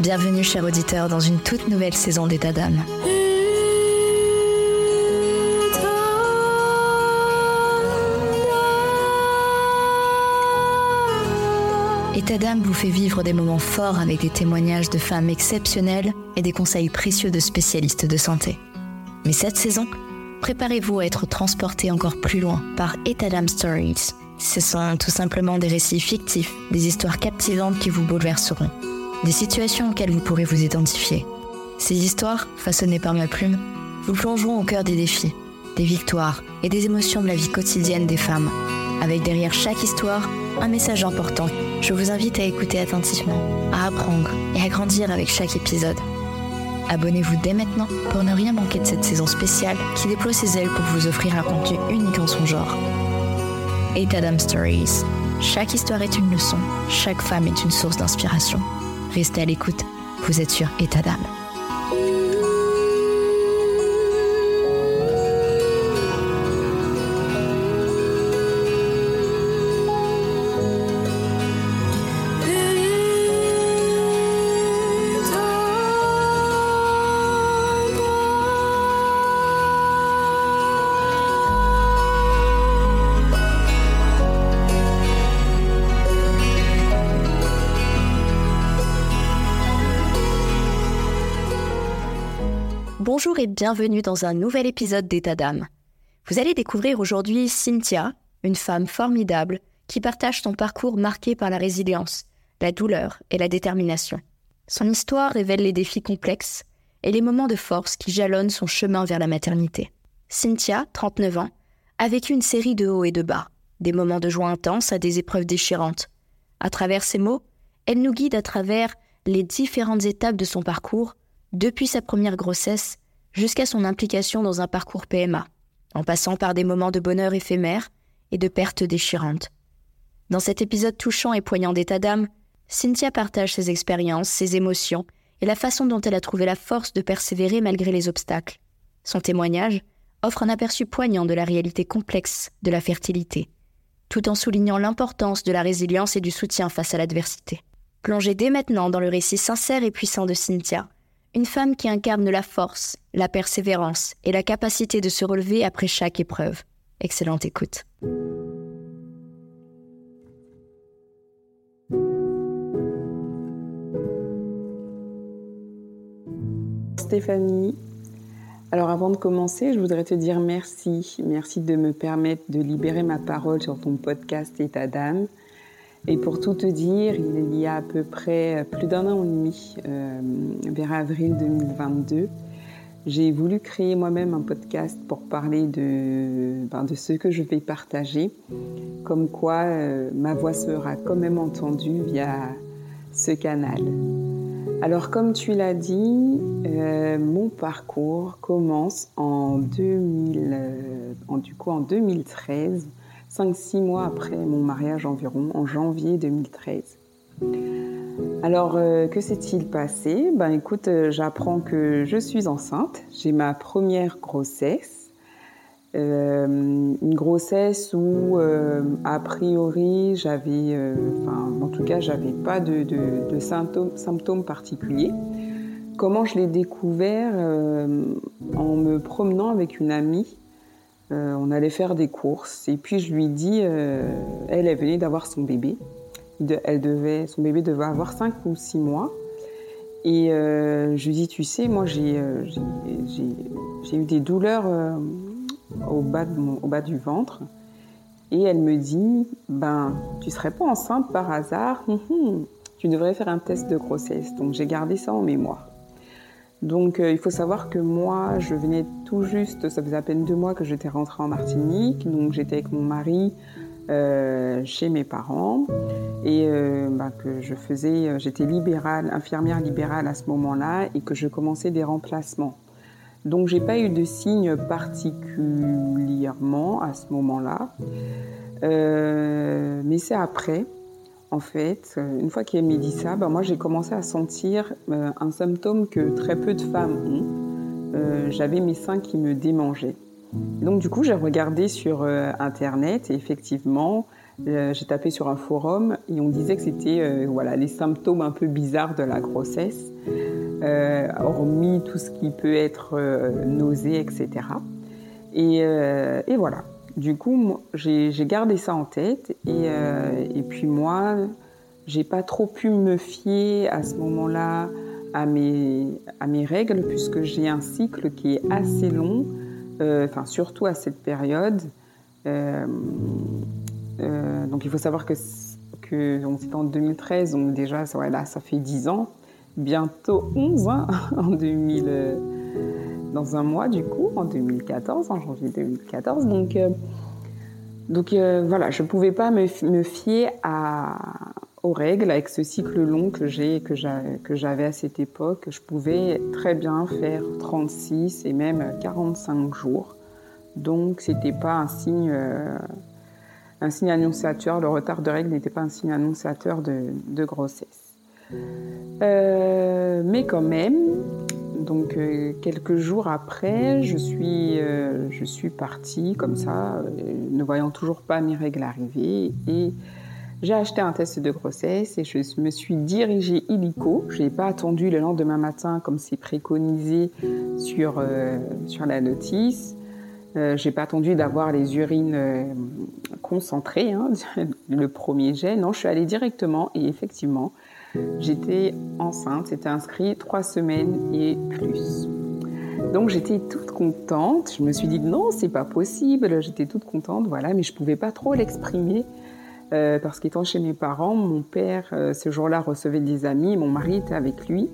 Bienvenue, chers auditeurs, dans une toute nouvelle saison d'État d'âme. État d'âme vous fait vivre des moments forts avec des témoignages de femmes exceptionnelles et des conseils précieux de spécialistes de santé. Mais cette saison, préparez-vous à être transporté encore plus loin par État d'âme Stories. Ce sont tout simplement des récits fictifs, des histoires captivantes qui vous bouleverseront, des situations auxquelles vous pourrez vous identifier. Ces histoires, façonnées par ma plume, vous plongeront au cœur des défis, des victoires et des émotions de la vie quotidienne des femmes, avec derrière chaque histoire un message important. Je vous invite à écouter attentivement, à apprendre et à grandir avec chaque épisode. Abonnez-vous dès maintenant pour ne rien manquer de cette saison spéciale qui déploie ses ailes pour vous offrir un contenu unique en son genre. Etadam Stories. Chaque histoire est une leçon, chaque femme est une source d'inspiration. Restez à l'écoute, vous êtes sur Etadam. Bonjour et bienvenue dans un nouvel épisode d'État d'âme. Vous allez découvrir aujourd'hui Cynthia, une femme formidable qui partage son parcours marqué par la résilience, la douleur et la détermination. Son histoire révèle les défis complexes et les moments de force qui jalonnent son chemin vers la maternité. Cynthia, 39 ans, a vécu une série de hauts et de bas, des moments de joie intense à des épreuves déchirantes. À travers ces mots, elle nous guide à travers les différentes étapes de son parcours depuis sa première grossesse jusqu'à son implication dans un parcours PMA, en passant par des moments de bonheur éphémère et de pertes déchirantes. Dans cet épisode touchant et poignant d'état d'âme, Cynthia partage ses expériences, ses émotions et la façon dont elle a trouvé la force de persévérer malgré les obstacles. Son témoignage offre un aperçu poignant de la réalité complexe de la fertilité, tout en soulignant l'importance de la résilience et du soutien face à l'adversité. Plongez dès maintenant dans le récit sincère et puissant de Cynthia, une femme qui incarne la force, la persévérance et la capacité de se relever après chaque épreuve. Excellente écoute. Stéphanie, alors avant de commencer, je voudrais te dire merci. Merci de me permettre de libérer ma parole sur ton podcast État d'âme. Et pour tout te dire, il y a à peu près plus d'un an et demi, euh, vers avril 2022, j'ai voulu créer moi-même un podcast pour parler de, ben, ce que je vais partager, comme quoi euh, ma voix sera quand même entendue via ce canal. Alors comme tu l'as dit, euh, mon parcours commence en, 2000, en, du coup, en 2013 5-6 mois après mon mariage environ, en janvier 2013. Alors, euh, que s'est-il passé? Ben écoute, euh, j'apprends que je suis enceinte. J'ai ma première grossesse. Euh, une grossesse où, a priori, j'avais, enfin, en tout cas, j'avais pas de, symptômes, particuliers. Comment je l'ai découvert En me promenant avec une amie euh, on allait faire des courses et puis je lui dis, euh, elle, elle venait d'avoir son bébé. elle devait, son bébé devait avoir 5 ou 6 mois. Et euh, je lui dis, tu sais, moi j'ai eu des douleurs au, bas au bas du ventre. Et elle me dit, ben, tu serais pas enceinte par hasard? Hum, hum, Tu devrais faire un test de grossesse. Donc j'ai gardé ça en mémoire. Donc euh, il faut savoir que moi, je venais tout juste, ça faisait à peine deux mois que j'étais rentrée en Martinique, donc j'étais avec mon mari euh, chez mes parents. Et euh, bah, que je faisais, j'étais libérale, infirmière libérale à ce moment-là et que je commençais des remplacements. Donc j'ai pas eu de signes particulièrement à ce moment-là, mais c'est après en fait, euh, une fois qu'elle m'a dit ça, bah, moi j'ai commencé à sentir euh, un symptôme que très peu de femmes ont. Euh, j'avais mes seins qui me démangeaient. Donc du coup, j'ai regardé sur Internet et effectivement, j'ai tapé sur un forum et on disait que c'était voilà, les symptômes un peu bizarres de la grossesse, hormis tout ce qui peut être nausée, etc. Et, et voilà. Du coup, j'ai gardé ça en tête et, et puis moi, j'ai pas trop pu me fier à ce moment-là à mes, règles puisque j'ai un cycle qui est assez long, euh, surtout à cette période. Euh, euh, donc il faut savoir que, que en 2013, donc déjà ça, ça fait 10 ans, bientôt 11 ans en 2000, dans un mois du coup, en 2014, en janvier 2014. Donc, donc voilà, je ne pouvais pas me, fier aux règles avec ce cycle long que j'ai que j'avais à cette époque. Je pouvais très bien faire 36 et même 45 jours. Donc c'était pas un signe euh, un signe annonciateur. Le retard de règles n'était pas un signe annonciateur de, grossesse. Euh, mais quand même, donc euh, quelques jours après, je suis, je suis partie comme ça, ne voyant toujours pas mes règles arriver et j'ai acheté un test de grossesse et je me suis dirigée illico. Je n'ai pas attendu le lendemain matin comme c'est préconisé sur, euh, sur la notice. Euh, j'ai pas attendu d'avoir les urines euh, concentrées, hein, le premier jet. Non, je suis allée directement et effectivement, j'étais enceinte. C'était inscrit trois semaines et plus. Donc j'étais toute contente. Je me suis dit non, c'est pas possible. J'étais toute contente, voilà, mais je pouvais pas trop l'exprimer euh, parce qu'étant chez mes parents, mon père, euh, ce jour-là, recevait des amis, mon mari était avec lui.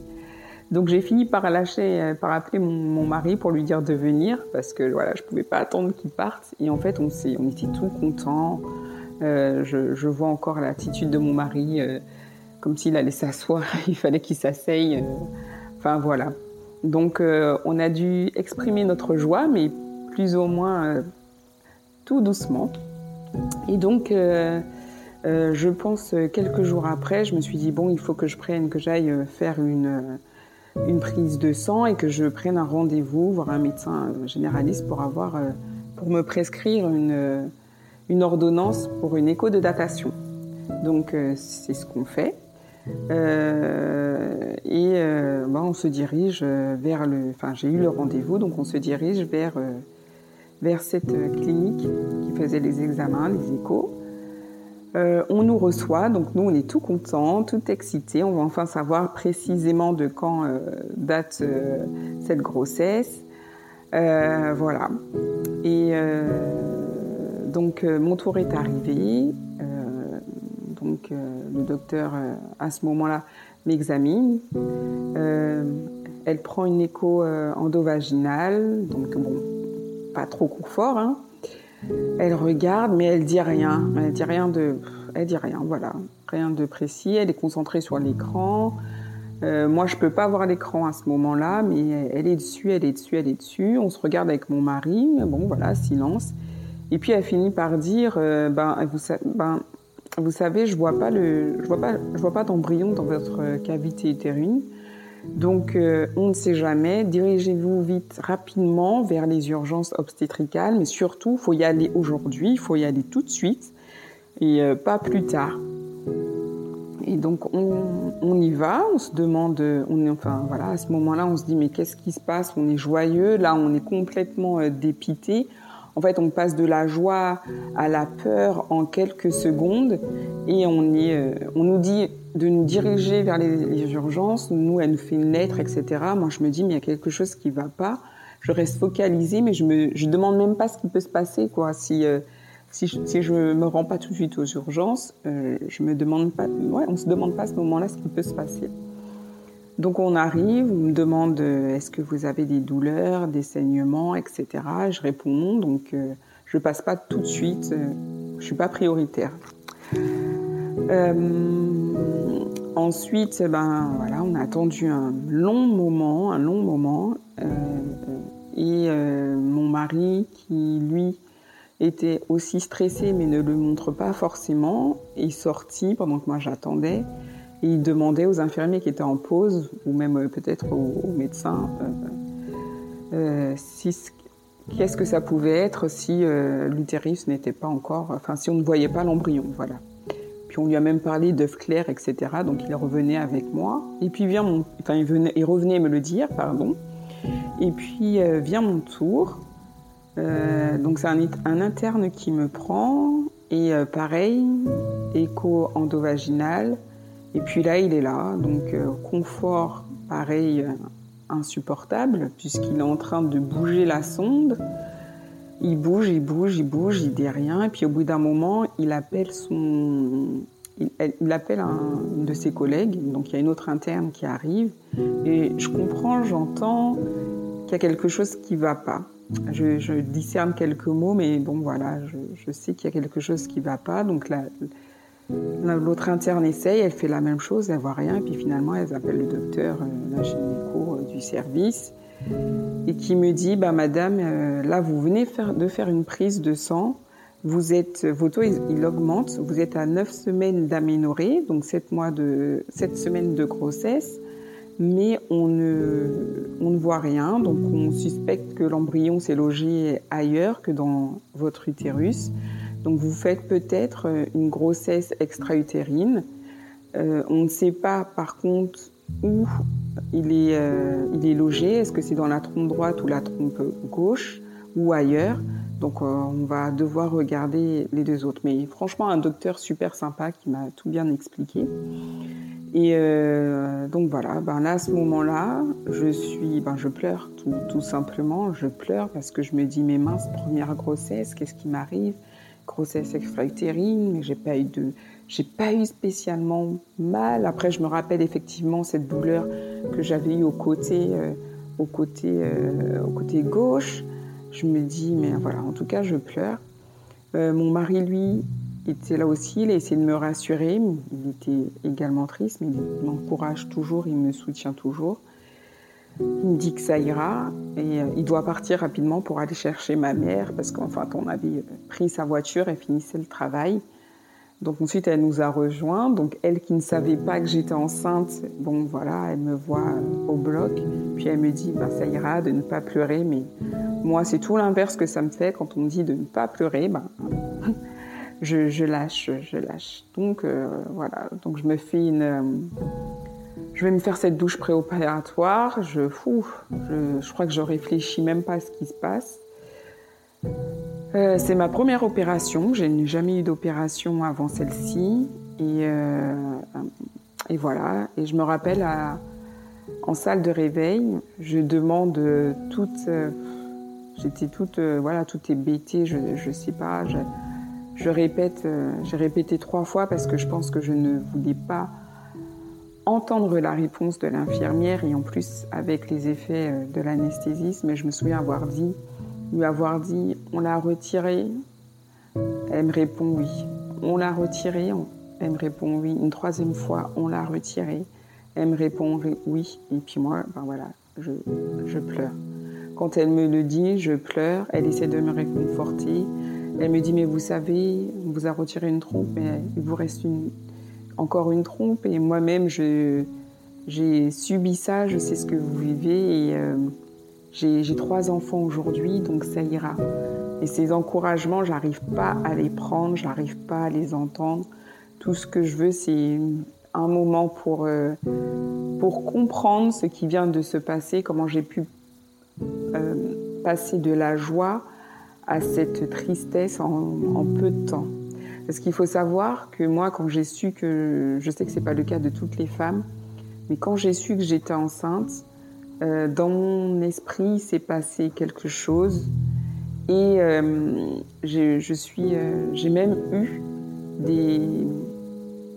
Donc j'ai fini par lâcher, euh, par appeler mon, mari pour lui dire de venir, parce que voilà, je pouvais pas attendre qu'il parte. Et en fait, on, était tout contents. Je, vois encore l'attitude de mon mari, comme s'il allait s'asseoir, il fallait qu'il s'asseye. enfin voilà. Donc on a dû exprimer notre joie, mais plus ou moins tout doucement. Et donc euh, je pense euh, quelques jours après, je me suis dit bon, il faut que je prenne, que j'aille euh, faire une, une prise de sang et que je prenne un rendez-vous, voir un médecin généraliste pour avoir, pour me prescrire une, une ordonnance pour une écho de datation. Donc c'est ce qu'on fait. Et ben, on se dirige vers le. Enfin, j'ai eu le rendez-vous, donc on se dirige vers, vers cette clinique qui faisait les examens, les échos. Euh, on nous reçoit, donc nous on est tout content, tout excité. On va enfin savoir précisément de quand euh, date euh, cette grossesse. voilà. Et donc mon tour est arrivé. Donc le docteur à ce moment-là m'examine. elle prend une écho endovaginale, donc bon, pas trop confort. Hein. Elle regarde, mais elle dit rien. Elle dit rien de, elle dit rien. Voilà, rien de précis. Elle est concentrée sur l'écran. Euh, moi, je peux pas voir l'écran à ce moment-là, mais elle est dessus, elle est dessus, elle est dessus. On se regarde avec mon mari. Bon, voilà, silence. Et puis elle finit par dire, euh, ben, vous, ben, vous savez, je vois pas le, je vois pas, je vois pas d'embryon dans votre cavité utérine. Donc, euh, on ne sait jamais. Dirigez-vous vite, rapidement vers les urgences obstétricales, mais surtout, faut y aller aujourd'hui, il faut y aller tout de suite et euh, pas plus tard. Et donc, on, y va, on se demande, on est, enfin voilà, à ce moment-là, on se dit mais qu'est-ce qui se passe? On est joyeux, là, on est complètement euh, dépité. En fait, on passe de la joie à la peur en quelques secondes et on, est, on nous dit de nous diriger vers les, urgences. Nous, elle nous fait une lettre, etc. Moi, je me dis, mais il y a quelque chose qui va pas. Je reste focalisée, mais je me, je demande même pas ce qui peut se passer, quoi. Si, euh, si, je, je me rends pas tout de suite aux urgences, euh, je me demande pas, ouais, on se demande pas à ce moment-là ce qui peut se passer. Donc on arrive, on me demande euh, est-ce que vous avez des douleurs, des saignements, etc. Je réponds donc je passe pas tout de suite, je suis pas prioritaire. Euh, ensuite, ben voilà, on a attendu un long moment, un long moment, euh, et euh, mon mari qui lui était aussi stressé mais ne le montre pas forcément est sorti pendant que moi j'attendais et il demandait aux infirmiers qui étaient en pause ou même peut-être aux, médecins si qu'est-ce que ça pouvait être si l'utérus n'était pas encore, enfin si on ne voyait pas l'embryon, voilà. Puis on lui a même parlé d'œufs clairs, etc. Donc il revenait avec moi. Et puis vient mon, enfin il, venait, il revenait me le dire, pardon. Et puis vient mon tour. donc c'est un, un, interne qui me prend et pareil, écho endovaginal. Et puis là il est là, donc confort pareil insupportable puisqu'il est en train de bouger la sonde. Il bouge, il bouge, il bouge, il dit rien. Et puis au bout d'un moment, il appelle son, il, appelle un de ses collègues. Donc il y a une autre interne qui arrive. Et je comprends, j'entends qu'il y a quelque chose qui va pas. Je, discerne quelques mots, mais bon voilà, je, sais qu'il y a quelque chose qui va pas. Donc là, L'autre interne essaye, elle fait la même chose, elle voit rien, puis finalement elle appelle le docteur, euh, la euh, du service, et qui me dit, bah madame, euh, là vous venez de faire une prise de sang, vous êtes, vos taux il, augmente, vous êtes à 9 semaines d'aménorrhée, donc 7 mois de, 7 semaines de grossesse, mais on ne, on ne voit rien, donc on suspecte que l'embryon s'est logé ailleurs que dans votre utérus. Donc vous faites peut-être euh, une grossesse extra-utérine. Euh, on ne sait pas par contre où il est, euh, il est logé. Est-ce que c'est dans la trompe droite ou la trompe gauche ou ailleurs? Donc on va devoir regarder les deux autres. Mais franchement, un docteur super sympa qui m'a tout bien expliqué. Et donc voilà, ben là à ce moment-là, je suis, ben je pleure tout, tout, simplement, je pleure parce que je me dis mes minces, première grossesse, qu'est-ce qui m'arrive? Grossesse extra-utérine, mais j'ai pas eu de, j'ai pas eu spécialement mal. Après, je me rappelle effectivement cette douleur que j'avais eue au côté, euh, au côté, euh, au côté gauche. Je me dis, mais voilà, en tout cas, je pleure. Euh, mon mari, lui, était là aussi. Il a essayé de me rassurer. Il était également triste, mais il m'encourage toujours, il me soutient toujours. Il me dit que ça ira et euh, il doit partir rapidement pour aller chercher ma mère parce qu'enfin on avait pris sa voiture et finissait le travail. Donc ensuite elle nous a rejoints. Donc elle qui ne savait pas que j'étais enceinte, bon voilà, elle me voit euh, au bloc. Puis elle me dit bah, ça ira de ne pas pleurer. Mais moi c'est tout l'inverse que ça me fait quand on me dit de ne pas pleurer. Bah, je, lâche, je lâche. Donc euh, voilà, donc je me fais une je vais me faire cette douche préopératoire. Je, je, crois que je réfléchis même pas à ce qui se passe. Euh, c'est ma première opération. Je n'ai jamais eu d'opération avant celle-ci. Et, euh, voilà. Et je me rappelle en salle de réveil, je demande toute. Euh, j'étais toute. voilà, tout est bêté. Je ne sais pas. Je répète. J'ai répété trois fois parce que je pense que je ne voulais pas entendre la réponse de l'infirmière et en plus avec les effets euh, de l'anesthésisme, je me souviens avoir dit, lui avoir dit, on l'a retiré. Elle me répond oui. On l'a retiré. Elle me répond oui. Une troisième fois, on l'a retiré. Elle me répond oui. Et puis moi, ben voilà, je, je pleure. Quand elle me le dit, je pleure. Elle essaie de me réconforter. Elle me dit, mais vous savez, on vous a retiré une trompe, mais il vous reste une, encore une trompe. Et moi-même, j'ai subi ça, je sais ce que vous vivez. Et euh, j'ai trois enfants aujourd'hui, donc ça ira. Et ces encouragements, j'arrive pas à les prendre, j'arrive pas à les entendre. Tout ce que je veux, c'est un moment pour, euh, pour comprendre ce qui vient de se passer, comment j'ai pu euh, passer de la joie à cette tristesse en peu de temps. Parce qu'il faut savoir que moi, quand j'ai su que, je sais que c'est pas le cas de toutes les femmes, mais quand j'ai su que j'étais enceinte, euh, dans mon esprit s'est passé quelque chose et euh, euh, j'ai même eu des,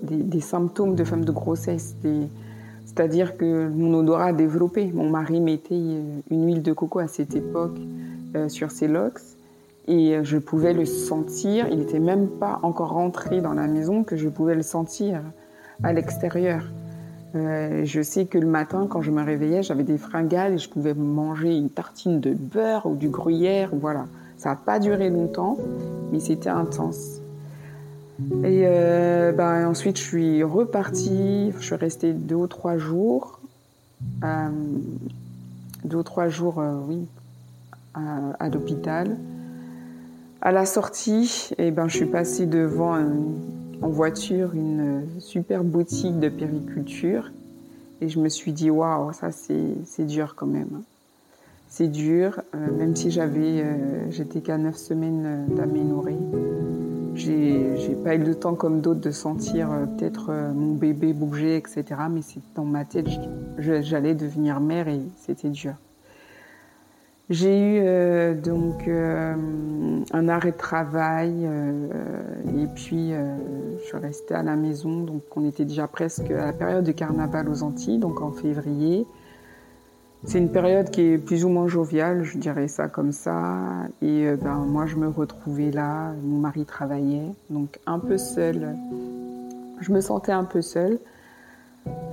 des, symptômes de femme de grossesse, c'est-à-dire que mon odorat a développé. Mon mari mettait une huile de coco à cette époque sur ses locks et je pouvais le sentir. Il n'était même pas encore rentré dans la maison que je pouvais le sentir à l'extérieur. Euh, je sais que le matin, quand je me réveillais, j'avais des fringales et je pouvais manger une tartine de beurre ou du gruyère. Voilà. Ça n'a pas duré longtemps, mais c'était intense. Et euh, ben, ensuite, je suis repartie. Je suis restée deux ou trois jours. Euh, deux ou trois jours, oui, à, l'hôpital. À la sortie, eh ben, je suis passée devant en voiture une super boutique de périculture et je me suis dit waouh, ça c'est dur quand même. C'est dur, euh, même si j'avais, euh, j'étais qu'à neuf semaines d'aménorrhée. J'ai pas eu le temps comme d'autres de sentir euh, peut-être mon bébé bouger, etc. Mais c'est dans ma tête, j'allais devenir mère et c'était dur. J'ai eu euh, donc euh, un arrêt de travail et puis je suis restée à la maison. Donc on était déjà presque à la période de carnaval aux Antilles, donc en février. C'est une période qui est plus ou moins joviale, je dirais ça comme ça. Et euh, ben, moi, je me retrouvais là, mon mari travaillait, donc un peu seule. Je me sentais un peu seule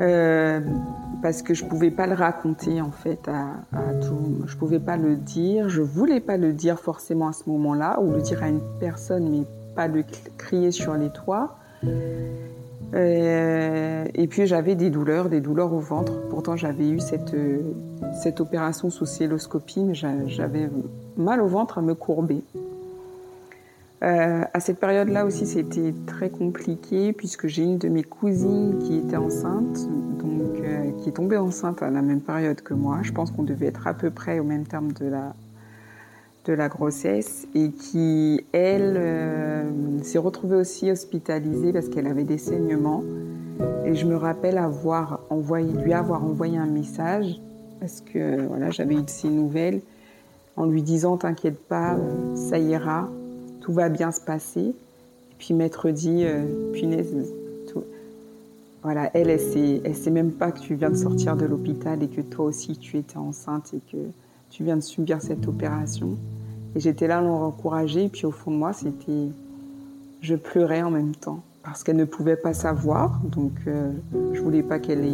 euh, parce que je pouvais pas le raconter en fait à, à, tout. Je pouvais pas le dire. Je voulais pas le dire forcément à ce moment-là ou le dire à une personne, mais pas le crier sur les toits. Euh, et puis j'avais des douleurs, des douleurs au ventre. Pourtant j'avais eu cette, cette opération sous celloscopie, mais j'avais mal au ventre à me courber. Euh, à cette période-là aussi, c'était très compliqué puisque j'ai une de mes cousines qui était enceinte, donc qui est tombée enceinte à la même période que moi. Je pense qu'on devait être à peu près au même terme de la, de la grossesse et qui, elle, euh, s'est retrouvée aussi hospitalisée parce qu'elle avait des saignements. Et je me rappelle avoir envoyé, lui avoir envoyé un message parce que voilà, j'avais eu de ses nouvelles en lui disant T'inquiète pas, ça ira, tout va bien se passer. Et puis m'être dit euh, Punaise, voilà, elle, elle sait, elle sait même pas que tu viens de sortir de l'hôpital et que toi aussi tu étais enceinte et que tu viens de subir cette opération. Et j'étais là à l'encourager. Et puis au fond de moi, c'était. Je pleurais en même temps. Parce qu'elle ne pouvait pas savoir. Donc euh, je voulais pas qu'elle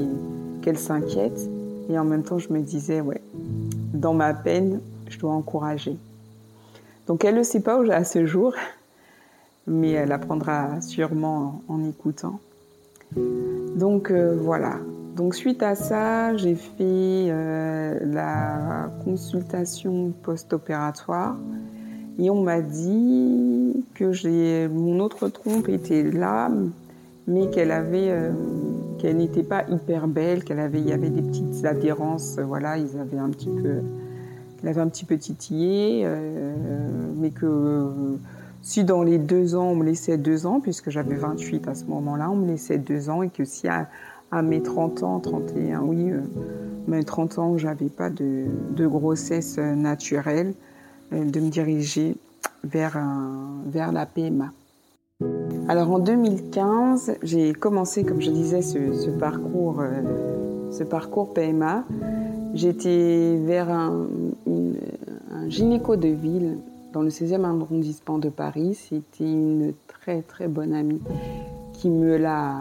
qu'elle s'inquiète. Et en même temps, je me disais, ouais, dans ma peine, je dois encourager. Donc elle ne sait pas à ce jour. Mais elle apprendra sûrement en, écoutant. Donc euh, voilà, donc suite à ça, j'ai fait euh, la consultation post-opératoire et on m'a dit que mon autre trompe était là, mais qu'elle euh, n'était pas hyper belle, qu'elle avait, y avait des petites adhérences, voilà, ils avaient un petit peu, elle avait un petit peu titillé, euh, mais que si dans les deux ans, on me laissait deux ans, puisque j'avais 28 à ce moment-là, on me laissait deux ans et que si à, mes 30 ans, 31, oui, euh, mes 30 ans, j'avais pas de, grossesse naturelle, euh, de me diriger vers, vers la PMA. Alors en 2015, j'ai commencé, comme je disais, ce, parcours, euh, ce parcours PMA. J'étais vers un, gynéco de ville dans le 16e arrondissement de Paris. C'était une très très bonne amie qui me l'a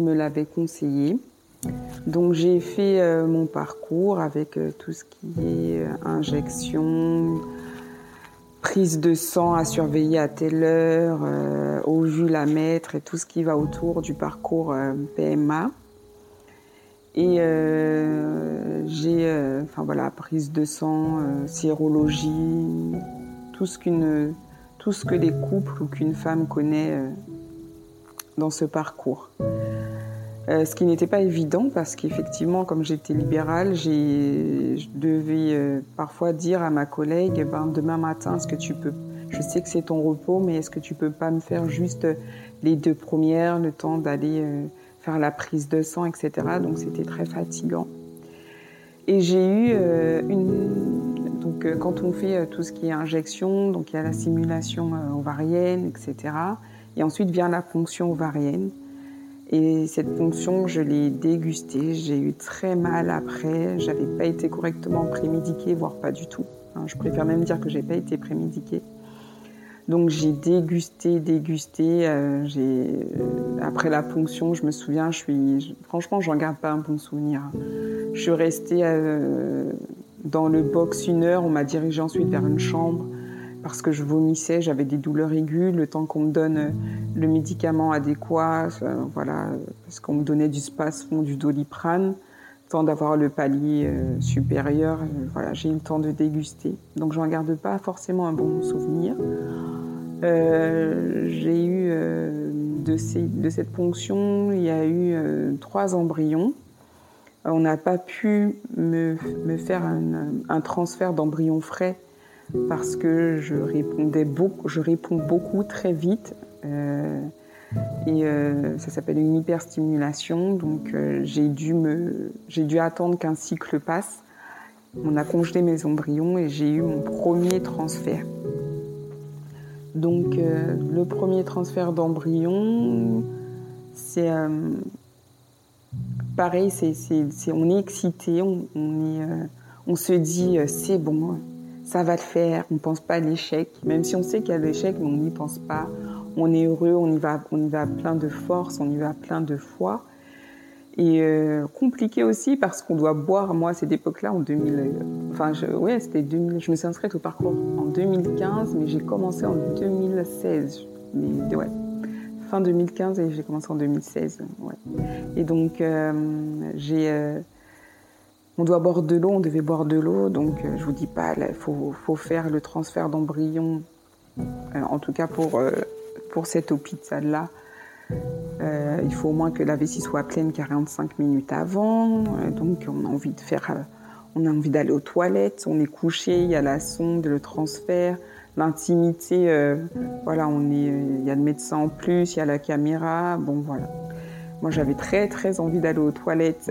me l'avait conseillé. Donc j'ai fait euh, mon parcours avec euh, tout ce qui est euh, injection, prise de sang à surveiller à telle heure, ovule à mettre et tout ce qui va autour du parcours PMA. Et j'ai, enfin voilà, prise de sang, sérologie, tout ce que les couples ou qu'une femme connaît dans ce parcours. Euh, ce qui n'était pas évident parce qu'effectivement, comme j'étais libérale, je devais euh, parfois dire à ma collègue, ben, demain matin, est-ce que tu peux, je sais que c'est ton repos, mais est-ce que tu peux pas me faire juste les deux premières, le temps d'aller euh, faire la prise de sang, etc. Donc c'était très fatigant. Et j'ai eu une, donc quand on fait tout ce qui est injection, donc il y a la simulation ovarienne, etc. Et ensuite vient la fonction ovarienne. Et cette ponction, je l'ai dégustée. J'ai eu très mal après. J'avais pas été correctement prémédiquée, voire pas du tout. Hein, je préfère même dire que j'ai pas été prémédiquée. Donc j'ai dégusté, dégusté. Euh, j'ai euh, après la ponction, je me souviens, je suis franchement, j'en garde pas un bon souvenir. Je suis restée euh, dans le box une heure. On m'a dirigée ensuite vers une chambre parce que je vomissais, j'avais des douleurs aiguës, le temps qu'on me donne euh, le médicament adéquat, euh, voilà, parce qu'on me donnait du spasfon, du doliprane. Temps d'avoir le palier supérieur, voilà, j'ai eu le temps de déguster. Donc j'en garde pas forcément un bon souvenir. j'ai eu de, ces, de, cette ponction, il y a eu trois embryons. On n'a pas pu me, me faire un, un transfert d'embryons frais parce que je répondais beaucoup, je réponds beaucoup très vite. Euh, et euh, ça s'appelle une hyperstimulation. Donc euh, j'ai dû me, dû attendre qu'un cycle passe. On a congelé mes embryons et j'ai eu mon premier transfert. Donc le premier transfert d'embryon, c'est pareil, on est excité, on, on se dit c'est bon, ça va le faire, on ne pense pas à l'échec, même si on sait qu'il y a l'échec, mais on n'y pense pas. On est heureux, on y va, on y va plein de force, on y va plein de foi. Et euh, compliqué aussi parce qu'on doit boire. Moi, à cette époque-là, en 2000, enfin, je, ouais, c'était 2000. Je me suis inscrite au parcours en 2015, mais j'ai commencé en 2016. Mais ouais, fin 2015 et j'ai commencé en 2016. Ouais. Et donc, euh, j'ai euh, on doit boire de l'eau, on devait boire de l'eau, donc euh, je vous dis pas, il faut, faire le transfert d'embryon, euh, en tout cas pour, euh, pour cet hôpital-là. il faut au moins que la vessie soit pleine 45 minutes avant, donc on a envie de faire, on a envie d'aller aux toilettes, on est couché, il y a la sonde, le transfert, l'intimité, voilà, on est, il y a le médecin en plus, il y a la caméra, bon voilà. Moi, j'avais très très envie d'aller aux toilettes.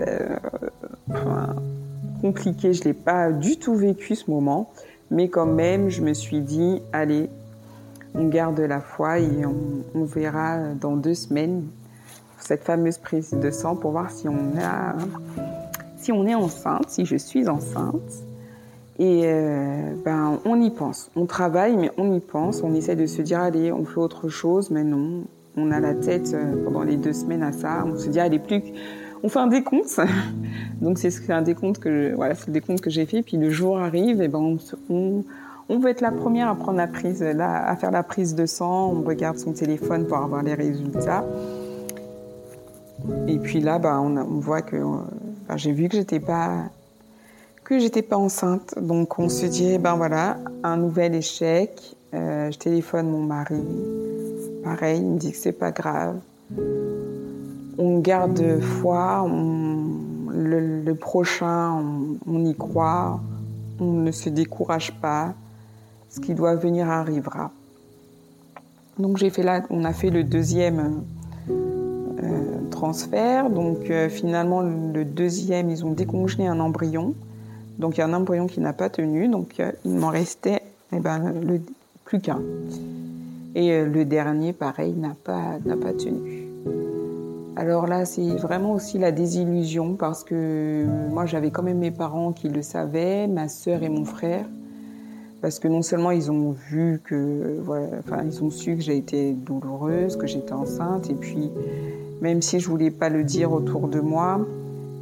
Compliqué, je l'ai pas du tout vécu ce moment, mais quand même, je me suis dit, allez, on garde la foi et on, verra dans deux semaines cette fameuse prise de sang pour voir si on, a, si on est enceinte, si je suis enceinte. Et euh, ben, on y pense. On travaille, mais on y pense. On essaie de se dire, allez, on fait autre chose, mais non. On a la tête euh, pendant les deux semaines à ça. On se dit, allez, plus on fait un décompte. Donc c'est un décompte que voilà, c'est le décompte que j'ai fait. Puis le jour arrive, et ben on, on, veut être la première à prendre la prise, faire la prise de sang. On regarde son téléphone pour avoir les résultats. Et puis là, ben, on, voit que j'ai vu que j'étais pas que j'étais pas enceinte. Donc on se dit, ben voilà, un nouvel échec. Euh, je téléphone mon mari. Pareil, il me dit que c'est pas grave on garde foi, le, prochain, on, y croit, on ne se décourage pas. Ce qui doit venir arrivera. Donc j'ai fait là, on a fait le deuxième euh, transfert. Donc euh, finalement le deuxième, ils ont décongelé un embryon. Donc il y a un embryon qui n'a pas tenu. Donc euh, il m'en restait eh ben, plus qu'un. Et le dernier, pareil, n'a pas, n'a pas tenu. Alors là, c'est vraiment aussi la désillusion parce que moi, j'avais quand même mes parents qui le savaient, ma sœur et mon frère, parce que non seulement ils ont vu que, enfin, ils ont su que j'ai été douloureuse, que j'étais enceinte, et puis même si je voulais pas le dire autour de moi,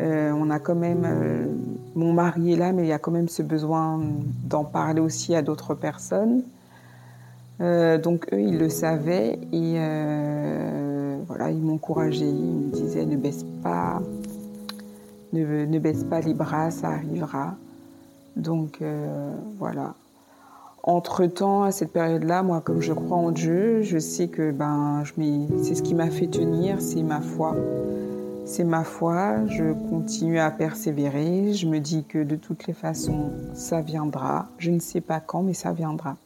euh, on a quand même, euh, mon mari est là, mais il y a quand même ce besoin d'en parler aussi à d'autres personnes. Euh, donc eux, ils le savaient et voilà, ils m'encourageaient, ils me disaient ne baisse pas, ne, baisse pas les bras, ça arrivera. Donc euh, voilà. Entre-temps, à cette période-là, moi, comme je crois en Dieu, je sais que ben, c'est ce qui m'a fait tenir, c'est ma foi. C'est ma foi, je continue à persévérer, je me dis que de toutes les façons, ça viendra. Je ne sais pas quand, mais ça viendra.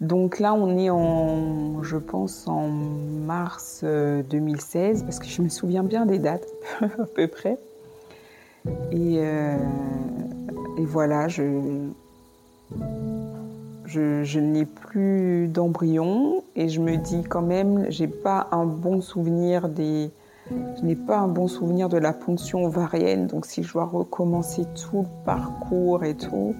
Donc là, on est en, je pense, en mars 2016, euh, parce que je me souviens bien des dates, à peu près. Et, euh, voilà, je, je, n'ai plus d'embryon et je me dis quand même, j'ai pas un bon souvenir des, je n'ai pas un bon souvenir de la ponction ovarienne. Donc si je dois recommencer tout le parcours et tout,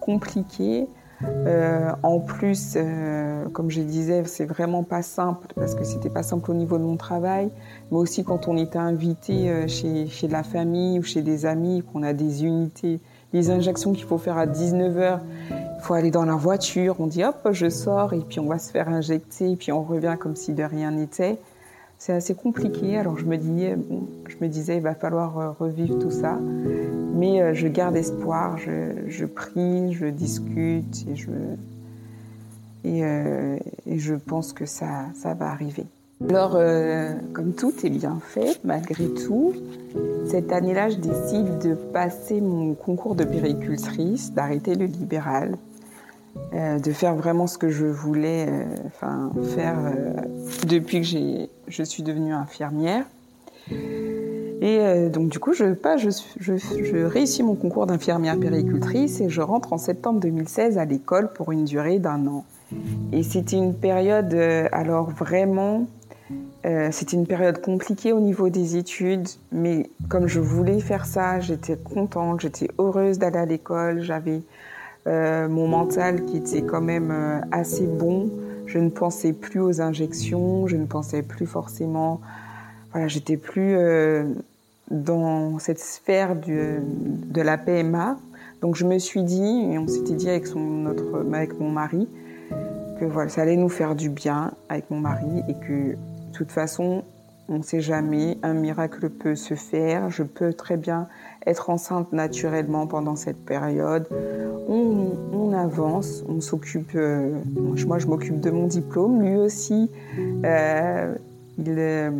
compliqué. Euh, en plus, euh, comme je disais, c'est vraiment pas simple parce que c'était pas simple au niveau de mon travail, mais aussi quand on était invité euh, chez, chez la famille ou chez des amis, qu'on a des unités, des injections qu'il faut faire à 19h, il faut aller dans la voiture, on dit hop, je sors et puis on va se faire injecter et puis on revient comme si de rien n'était. c'est assez compliqué. Alors je me, disais, je me disais, il va falloir revivre tout ça. Mais je garde espoir, je, prie, je discute et je, et, je pense que ça, ça va arriver. Alors, comme tout est bien fait, malgré tout, cette année-là, je décide de passer mon concours de péricultrice, d'arrêter le libéral, euh, de faire vraiment ce que je voulais euh, faire euh, depuis que je suis devenue infirmière. Et donc du coup, je, pas, je, je réussis mon concours d'infirmière péricultrice et je rentre en septembre 2016 à l'école pour une durée d'un an. Et c'était une période, alors vraiment, euh, c'était une période compliquée au niveau des études, mais comme je voulais faire ça, j'étais contente, j'étais heureuse d'aller à l'école, j'avais euh, mon mental qui était quand même euh, assez bon. Je ne pensais plus aux injections, je ne pensais plus forcément. Voilà, j'étais plus dans cette sphère de la PMA. Donc je me suis dit, et on s'était dit avec, avec mon mari, que voilà, ça allait nous faire du bien avec mon mari et que toute façon, on ne sait jamais, un miracle peut se faire. Je peux très bien être enceinte naturellement pendant cette période. On, avance, on s'occupe. Euh, moi, je m'occupe de mon diplôme. Lui aussi, euh, il,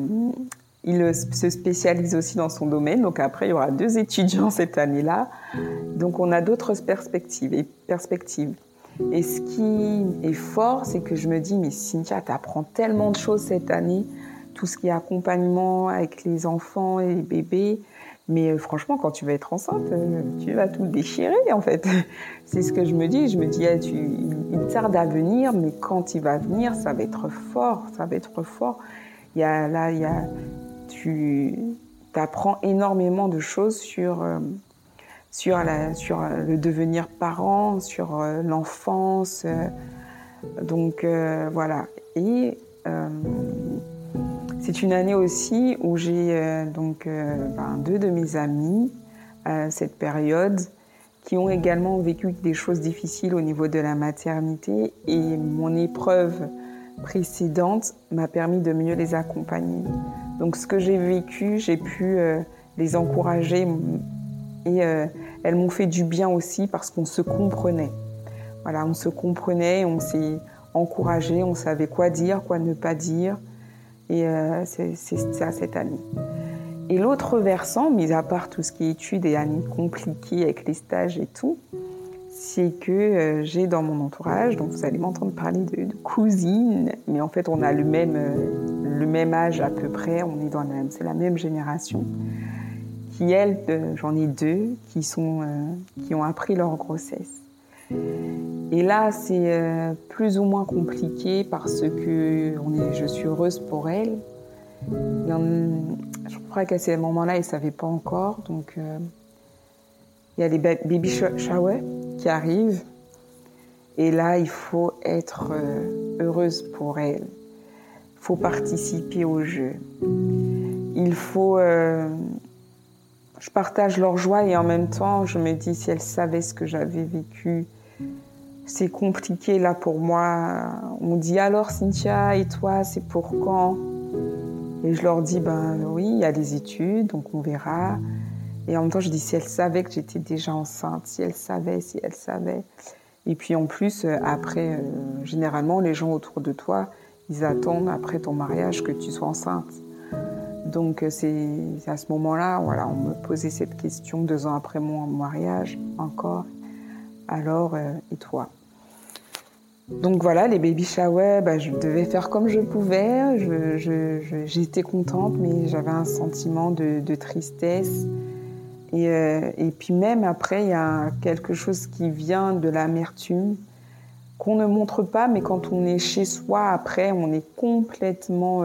il, se spécialise aussi dans son domaine. Donc après, il y aura deux étudiants cette année-là. Donc on a d'autres perspectives perspectives. Et ce qui est fort, c'est que je me dis, mais Cynthia, tu apprends tellement de choses cette année, tout ce qui est accompagnement avec les enfants et les bébés. Mais euh, franchement, quand tu vas être enceinte, euh, tu vas tout déchirer en fait. C'est ce que je me dis. Je me dis, tu, il tarde à venir, mais quand il va venir, ça va être fort, ça va être fort. Il y a, là, il y a, tu apprends énormément de choses sur euh, sur, la, sur le devenir parent, sur euh, l'enfance. Euh, donc euh, voilà. Et c'est une année aussi où j'ai donc ben, deux de mes amis à cette période qui ont également vécu des choses difficiles au niveau de la maternité et mon épreuve précédente m'a permis de mieux les accompagner. Donc ce que j'ai vécu, j'ai pu les encourager et euh, elles m'ont fait du bien aussi parce qu'on se comprenait. Voilà, on se comprenait, on s'est encouragé, on savait quoi dire, quoi ne pas dire. Et euh, c'est ça cette année. Et l'autre versant, mis à part tout ce qui est études et années compliquées avec les stages et tout, c'est que euh, j'ai dans mon entourage, donc vous allez m'entendre parler de, de, cousine, mais en fait on a le même, le même âge à peu près, on est dans la, c'est la même génération qui, elles, j'en ai deux, qui, sont, euh, qui ont appris leur grossesse. Et là, c'est euh, plus ou moins compliqué parce que on est, je suis heureuse pour elles. je crois qu'à ce moment-là, elles ne savaient pas encore. Donc, euh, il y a les baby showers qui arrivent. Et là, il faut être heureuse pour elles. Il faut participer au jeu. Il faut je partage leur joie et en même temps, je me dis si elles savaient ce que j'avais vécu, c'est compliqué là pour moi. On me dit alors Cynthia et toi, c'est pour quand? Et je leur dis ben oui, il y a des études, donc on verra. Et en même temps, je dis si elles savaient que j'étais déjà enceinte, si elles savaient, si elles savaient. Et puis en plus, euh, après, euh, généralement, les gens autour de toi, ils attendent après ton mariage que tu sois enceinte. Donc euh, c'est à ce moment-là, voilà, on me posait cette question deux ans après mon mariage encore. Alors, euh, et toi? Donc voilà, les baby showers, bah, je devais faire comme je pouvais. J'étais contente, mais j'avais un sentiment de, tristesse. Et, euh, et, puis même après, il y a quelque chose qui vient de l'amertume qu'on ne montre pas, mais quand on est chez soi, après, on est complètement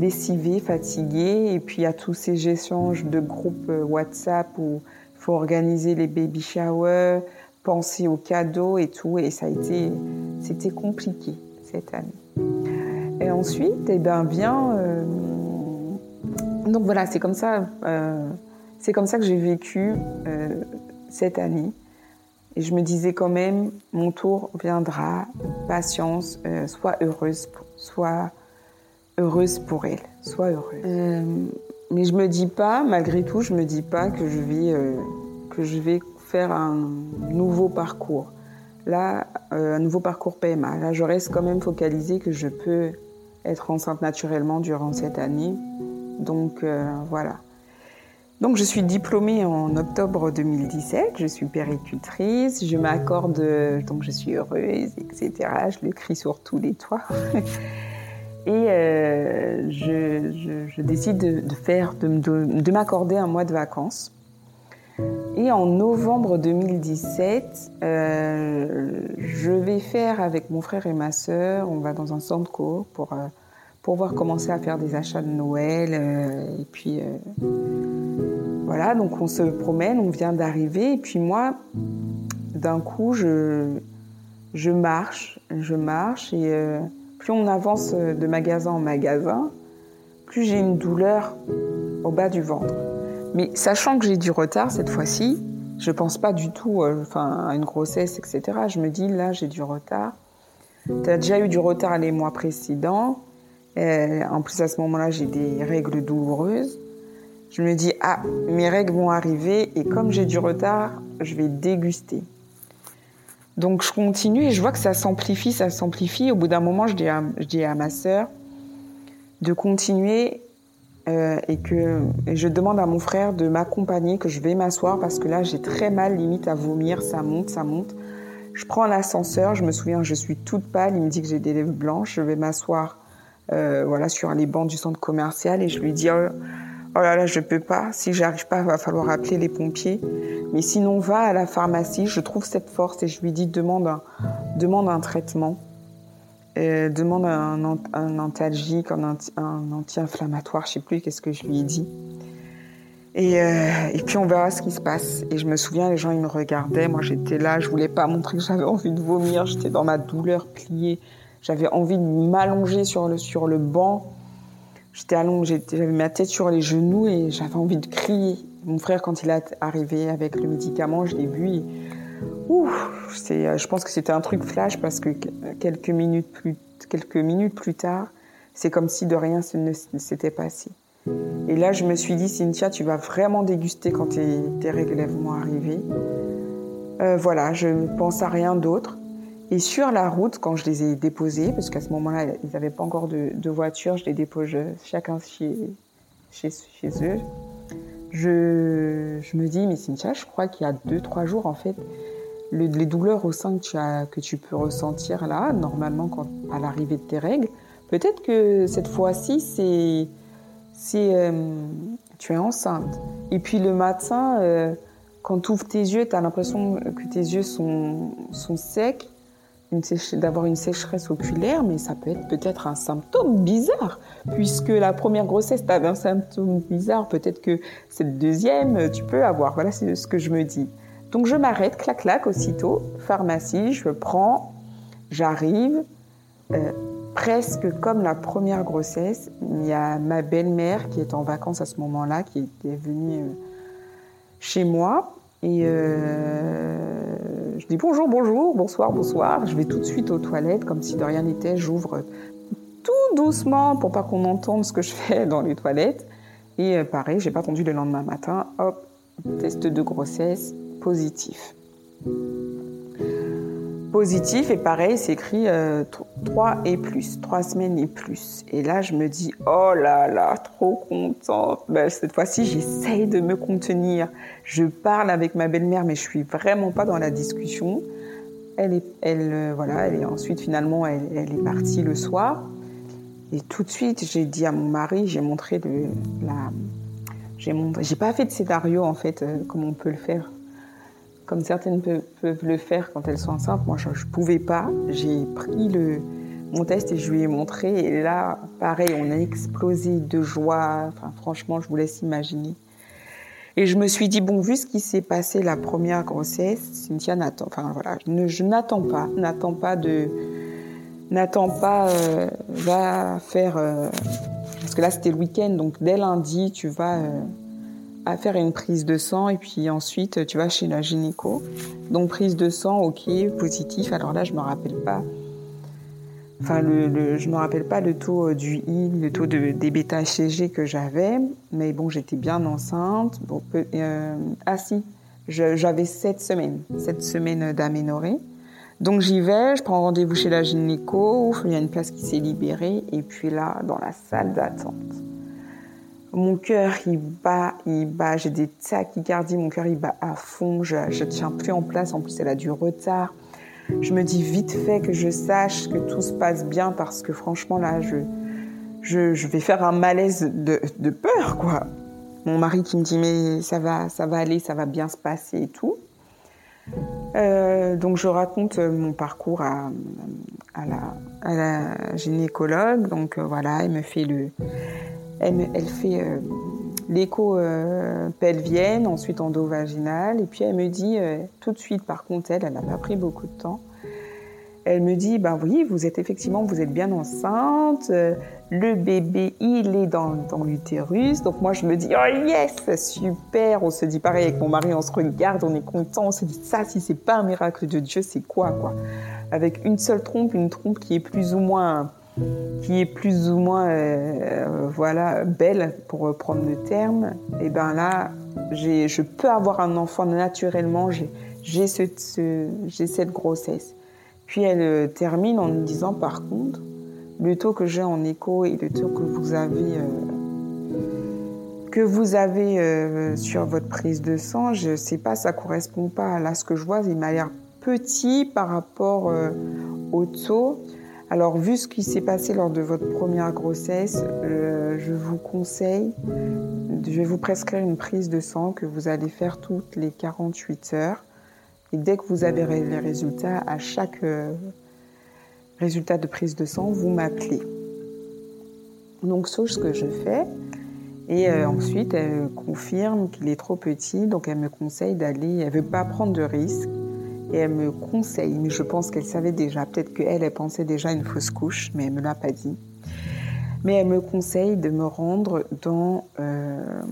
lessivé, fatigué. Et puis il y a tous ces échanges de groupes euh, WhatsApp où il faut organiser les baby showers, penser aux cadeaux et tout. Et ça a été, c'était compliqué cette année. Et ensuite, eh ben, bien. Euh, donc voilà, c'est comme ça. Euh, c'est comme ça que j'ai vécu cette année. Et je me disais quand même, mon tour viendra, patience, sois heureuse, sois heureuse pour elle. Sois heureuse. Euh, mais je me dis pas, malgré tout, je me dis pas que je vais, euh, que je vais faire un nouveau parcours. Là, euh, un nouveau parcours PMA. Là, je reste quand même focalisée que je peux être enceinte naturellement durant cette année. Donc voilà. Donc je suis diplômée en octobre 2017, je suis péricultrice, je m'accorde, donc je suis heureuse, etc. Je le crie sur tous les toits. Et euh, je, décide de, faire, de, m'accorder un mois de vacances. Et en novembre 2017, euh, je vais faire avec mon frère et ma sœur, on va dans un centre co pour, euh, pour pouvoir commencer à faire des achats de Noël. et puis voilà, donc on se promène, on vient d'arriver. Et puis moi, d'un coup, je, je marche, je marche et plus on avance euh, de magasin en magasin, plus j'ai une douleur au bas du ventre. Mais sachant que j'ai du retard cette fois-ci, je pense pas du tout euh, à une grossesse, etc. Je me dis, là, j'ai du retard. Tu as déjà eu du retard les mois précédents. Euh, en plus, à ce moment-là, j'ai des règles douloureuses. Je me dis, ah, mes règles vont arriver et comme j'ai du retard, je vais déguster. Donc je continue et je vois que ça s'amplifie, ça s'amplifie. Au bout d'un moment, je dis à, ma sœur de continuer euh, et que je demande à mon frère de m'accompagner, que je vais m'asseoir parce que là j'ai très mal, limite à vomir, ça monte, ça monte. Je prends l'ascenseur, je me souviens, je suis toute pâle, il me dit que j'ai des lèvres blanches, je vais m'asseoir euh, voilà, sur les bancs du centre commercial et je lui dis oh, oh là là, je peux pas, si j'arrive pas, il va falloir appeler les pompiers. Mais sinon, va à la pharmacie, je trouve cette force et je lui dis demande un, demande un traitement, demande un, un antalgique, un, anti-inflammatoire, je sais plus qu'est-ce que je lui ai dit. Et, euh, et, puis on verra ce qui se passe. Et je me souviens, les gens ils me regardaient, moi j'étais là, je voulais pas montrer que j'avais envie de vomir, j'étais dans ma douleur pliée, j'avais envie de m'allonger sur le, sur le banc. J'étais allongée, j'avais ma tête sur les genoux et j'avais envie de crier. Mon frère, quand il est arrivé avec le médicament, je l'ai vu. c'est, je pense que c'était un truc flash parce que quelques minutes plus, quelques minutes plus tard, c'est comme si de rien ne, s'était passé. Et là, je me suis dit, Cynthia, tu vas vraiment déguster quand tes, tes vont arriver. Euh, voilà, je ne pense à rien d'autre. Et sur la route, quand je les ai déposés, parce qu'à ce moment-là, ils n'avaient pas encore de, voiture, je les dépose chacun chez, chez, eux je, me dis, mais Cynthia, je crois qu'il y a deux, trois jours, en fait, les douleurs au sein que tu, as, que tu peux ressentir là, normalement, quand, à l'arrivée de tes règles, peut-être que cette fois-ci, c'est euh, tu es enceinte. Et puis le matin, euh, quand tu ouvres tes yeux, tu as l'impression que tes yeux sont, sont secs d'avoir une sécheresse oculaire, mais ça peut être peut-être un symptôme bizarre, puisque la première grossesse, tu avais un symptôme bizarre, peut-être que cette deuxième, tu peux avoir. Voilà, c'est ce que je me dis. Donc je m'arrête, clac, clac, aussitôt, pharmacie, je prends, j'arrive, euh, presque comme la première grossesse. Il y a ma belle-mère qui est en vacances à ce moment-là, qui est venue euh, chez moi, et euh, je dis bonjour, bonjour, bonsoir, bonsoir. Je vais tout de suite aux toilettes comme si de rien n'était. J'ouvre tout doucement pour pas qu'on entende ce que je fais dans les toilettes. Et euh, pareil, j'ai pas attendu le lendemain matin. Hop, test de grossesse positif positif et pareil, c'est écrit 3 euh, et plus, 3 semaines et plus. Et là, je me dis, oh là là, trop contente. Ben, cette fois-ci, j'essaye de me contenir. Je parle avec ma belle-mère, mais je suis vraiment pas dans la discussion. Elle est, elle, euh, voilà, elle est ensuite finalement, elle, est partie le soir. Et tout de suite, j'ai dit à mon mari, j'ai montré le, la, j'ai montré, j'ai pas fait de scénario en fait, euh, comme on peut le faire comme certaines peuvent, le faire quand elles sont enceintes. Moi, je ne pouvais pas. J'ai pris le, mon test et je lui ai montré. Et là, pareil, on a explosé de joie. Enfin, franchement, je vous laisse imaginer. Et je me suis dit, bon, vu ce qui s'est passé la première grossesse, Cynthia n'attend, enfin voilà, je n'attends pas, n'attends pas de, n'attends pas, euh, va faire, euh, parce que là c'était le week-end, donc dès lundi, tu vas euh, faire une prise de sang et puis ensuite tu vas chez la gynéco. Donc prise de sang, ok, positif. Alors là, je me rappelle pas Enfin, je me rappelle pas le taux euh, du I, le taux de, des bêta-HCG que j'avais, mais bon, j'étais bien enceinte. Bon, euh, ah si, j'avais sept semaines, sept semaines d'aménorrhée. Donc j'y vais, je prends rendez-vous chez la gynéco, il y a une place qui s'est libérée, et puis là, dans la salle d'attente, mon cœur il bat, il bat, j'ai des tachycardies, mon cœur il bat à fond, je, je tiens plus en place, en plus elle a du retard. Je me dis vite fait que je sache que tout se passe bien parce que franchement là, je, je, vais faire un malaise de, de, peur quoi. Mon mari qui me dit mais ça va, ça va aller, ça va bien se passer et tout. Euh, donc je raconte euh, mon parcours à, à, la, à la, gynécologue. Donc euh, voilà, elle me fait le, elle, fait l'écho pelvienne, ensuite endovaginal, et puis elle me dit tout de suite. Par contre, elle, elle n'a pas pris beaucoup de temps. Elle me dit, ben oui, vous êtes effectivement, vous êtes bien enceinte, euh, le bébé, il est dans, dans l'utérus. Donc moi, je me dis, oh yes, super. On se dit pareil avec mon mari, on se regarde, on est content, on se dit, ça, si c'est pas un miracle de Dieu, c'est quoi, quoi? Avec une seule trompe, une trompe qui est plus ou moins qui est plus ou moins euh, voilà belle pour reprendre le terme et ben là je peux avoir un enfant naturellement j'ai ce, ce, cette grossesse puis elle euh, termine en me disant par contre, le taux que j'ai en écho et le taux que vous avez, euh, que vous avez sur votre prise de sang, je ne sais pas, ça correspond pas à là ce que je vois. Il m'a l'air petit par rapport au taux. Alors, vu ce qui s'est passé lors de votre première grossesse, je vous conseille, je vais vous prescrire une prise de sang que vous allez faire toutes les 48 heures. Et dès que vous avez les résultats, à chaque euh, résultat de prise de sang, vous m'appelez. Donc, c'est ce que je fais. Et euh, ensuite, elle confirme qu'il est trop petit, donc elle me conseille d'aller. Elle veut pas prendre de risques. Et elle me conseille, mais je pense qu'elle savait déjà, peut-être qu'elle, elle pensait déjà une fausse couche, mais elle me l'a pas dit. Mais elle me conseille de me rendre dans. Euh,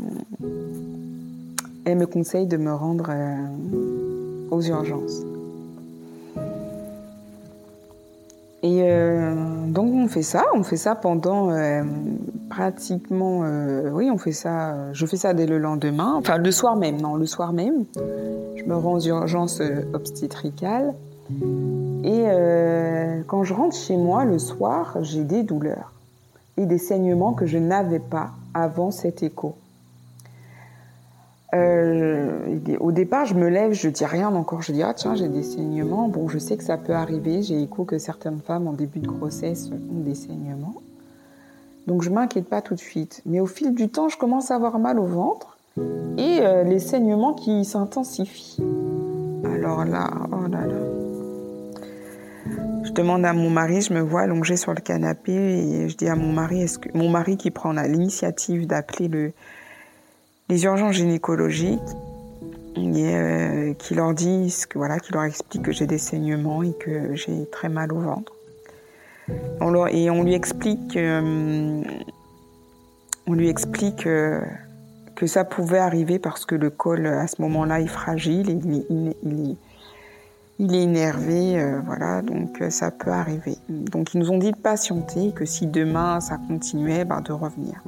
elle me conseille de me rendre aux urgences. Et euh, donc on fait ça, on fait ça pendant euh, pratiquement, euh, oui, on fait ça. Je fais ça dès le lendemain, enfin le soir même, non, le soir même. Je me rends aux urgences obstétricales et quand je rentre chez moi le soir, j'ai des douleurs et des saignements que je n'avais pas avant cet écho. Euh, au départ, je me lève, je dis rien encore. Je dis ah tiens, j'ai des saignements. Bon, je sais que ça peut arriver. J'ai écho que certaines femmes en début de grossesse ont des saignements. Donc je m'inquiète pas tout de suite. Mais au fil du temps, je commence à avoir mal au ventre et euh, les saignements qui s'intensifient. Alors là, oh là là. Je demande à mon mari, je me vois allongée sur le canapé et je dis à mon mari, est-ce que mon mari qui prend l'initiative d'appeler le les urgences gynécologiques euh, qui leur disent que voilà, qui leur explique que j'ai des saignements et que j'ai très mal au ventre. et on lui explique, euh, on lui explique euh, que ça pouvait arriver parce que le col à ce moment-là est fragile, il, il, il est énervé, voilà, donc ça peut arriver. Donc ils nous ont dit de patienter, que si demain ça continuait, ben, de revenir.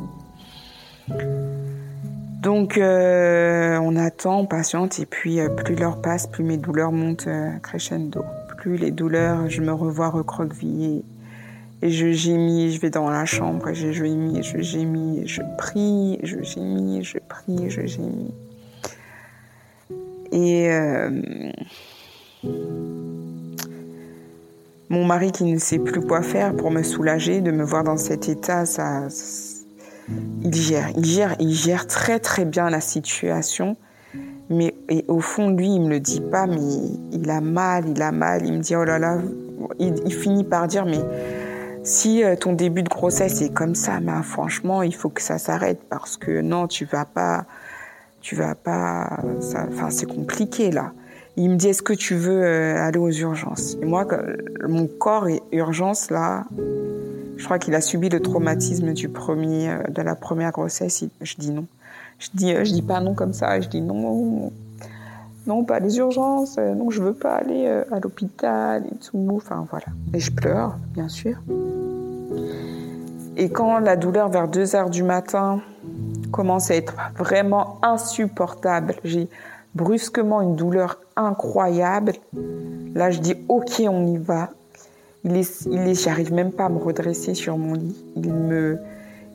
Donc euh, on attend, on patiente, et puis euh, plus l'heure passe, plus mes douleurs montent euh, crescendo. Plus les douleurs, je me revois recroquevillée. Et je gémis, je vais dans la chambre, je gémis, je gémis, je prie, je gémis, je prie, je gémis. Et mon mari qui ne sait plus quoi faire pour me soulager, de me voir dans cet état, ça il gère, il gère, il gère très très bien la situation. Mais et au fond, lui, il me le dit pas, mais il a mal, il a mal. Il me dit oh là là. Il, finit par dire mais si euh, ton début de grossesse est comme ça, mais franchement, il faut que ça s'arrête parce que non, tu vas pas, tu vas pas. Enfin, c'est compliqué là. Il me dit est-ce que tu veux euh, aller aux urgences? Et moi, mon corps est urgence là. Je crois qu'il a subi le traumatisme du premier, euh, de la première grossesse. Je dis non. Je dis, euh, je dis pas non comme ça. Je dis non, non, pas les urgences, non, je veux pas aller à l'hôpital et tout. Enfin, voilà. Et je pleure, bien sûr. Et quand la douleur vers 2 heures du matin commence à être vraiment insupportable, j'ai brusquement une douleur incroyable. Là, je dis OK, on y va. Il est, il est, j'arrive même pas à me redresser sur mon lit. Il me,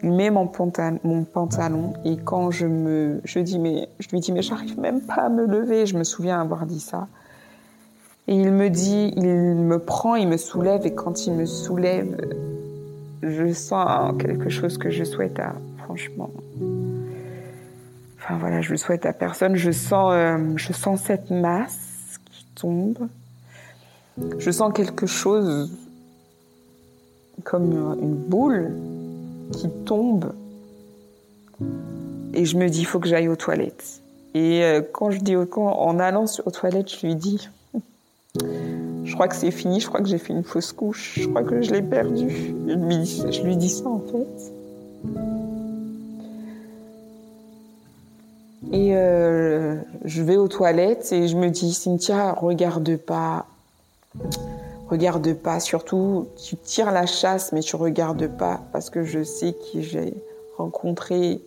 il met mon pantalon, et quand je me, je dis mais, je lui dis mais j'arrive même pas à me lever. Je me souviens avoir dit ça. Et il me dit, il me prend, il me soulève et quand il me soulève, je sens quelque chose que je souhaite à, franchement. Enfin voilà, je le souhaite à personne. Je sens, euh, je sens cette masse qui tombe. Je sens quelque chose comme une boule qui tombe. Et je me dis, il faut que j'aille aux toilettes. Et euh, quand je dis en allant aux toilettes, je lui dis, je crois que c'est fini, je crois que j'ai fait une fausse couche, je crois que je l'ai perdu. Je lui, dis, ça en fait. Et euh, je vais aux toilettes et je me dis, Cynthia, regarde pas. Regarde pas, surtout tu tires la chasse, mais tu regardes pas parce que je sais que j'ai rencontré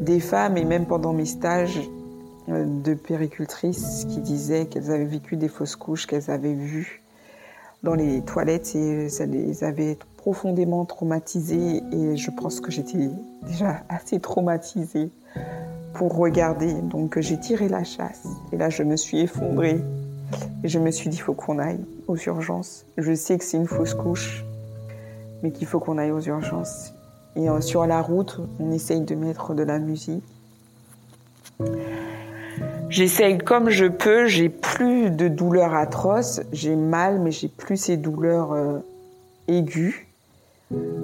des femmes et même pendant mes stages, euh, de péricultrices qui disaient qu'elles avaient vécu des fausses couches qu'elles avaient vues dans les toilettes et ça les avait profondément traumatisées et je pense que j'étais déjà assez traumatisée pour regarder. Donc j'ai tiré la chasse et là je me suis effondrée je me suis dit il faut qu'on aille aux urgences. Je sais que c'est une fausse couche mais qu'il faut qu'on aille aux urgences. Et euh, sur la route, on essaye de mettre de la musique. J'essaye comme je peux, j'ai plus de douleurs atroces, j'ai mal, mais j'ai plus ces douleurs euh, aiguës.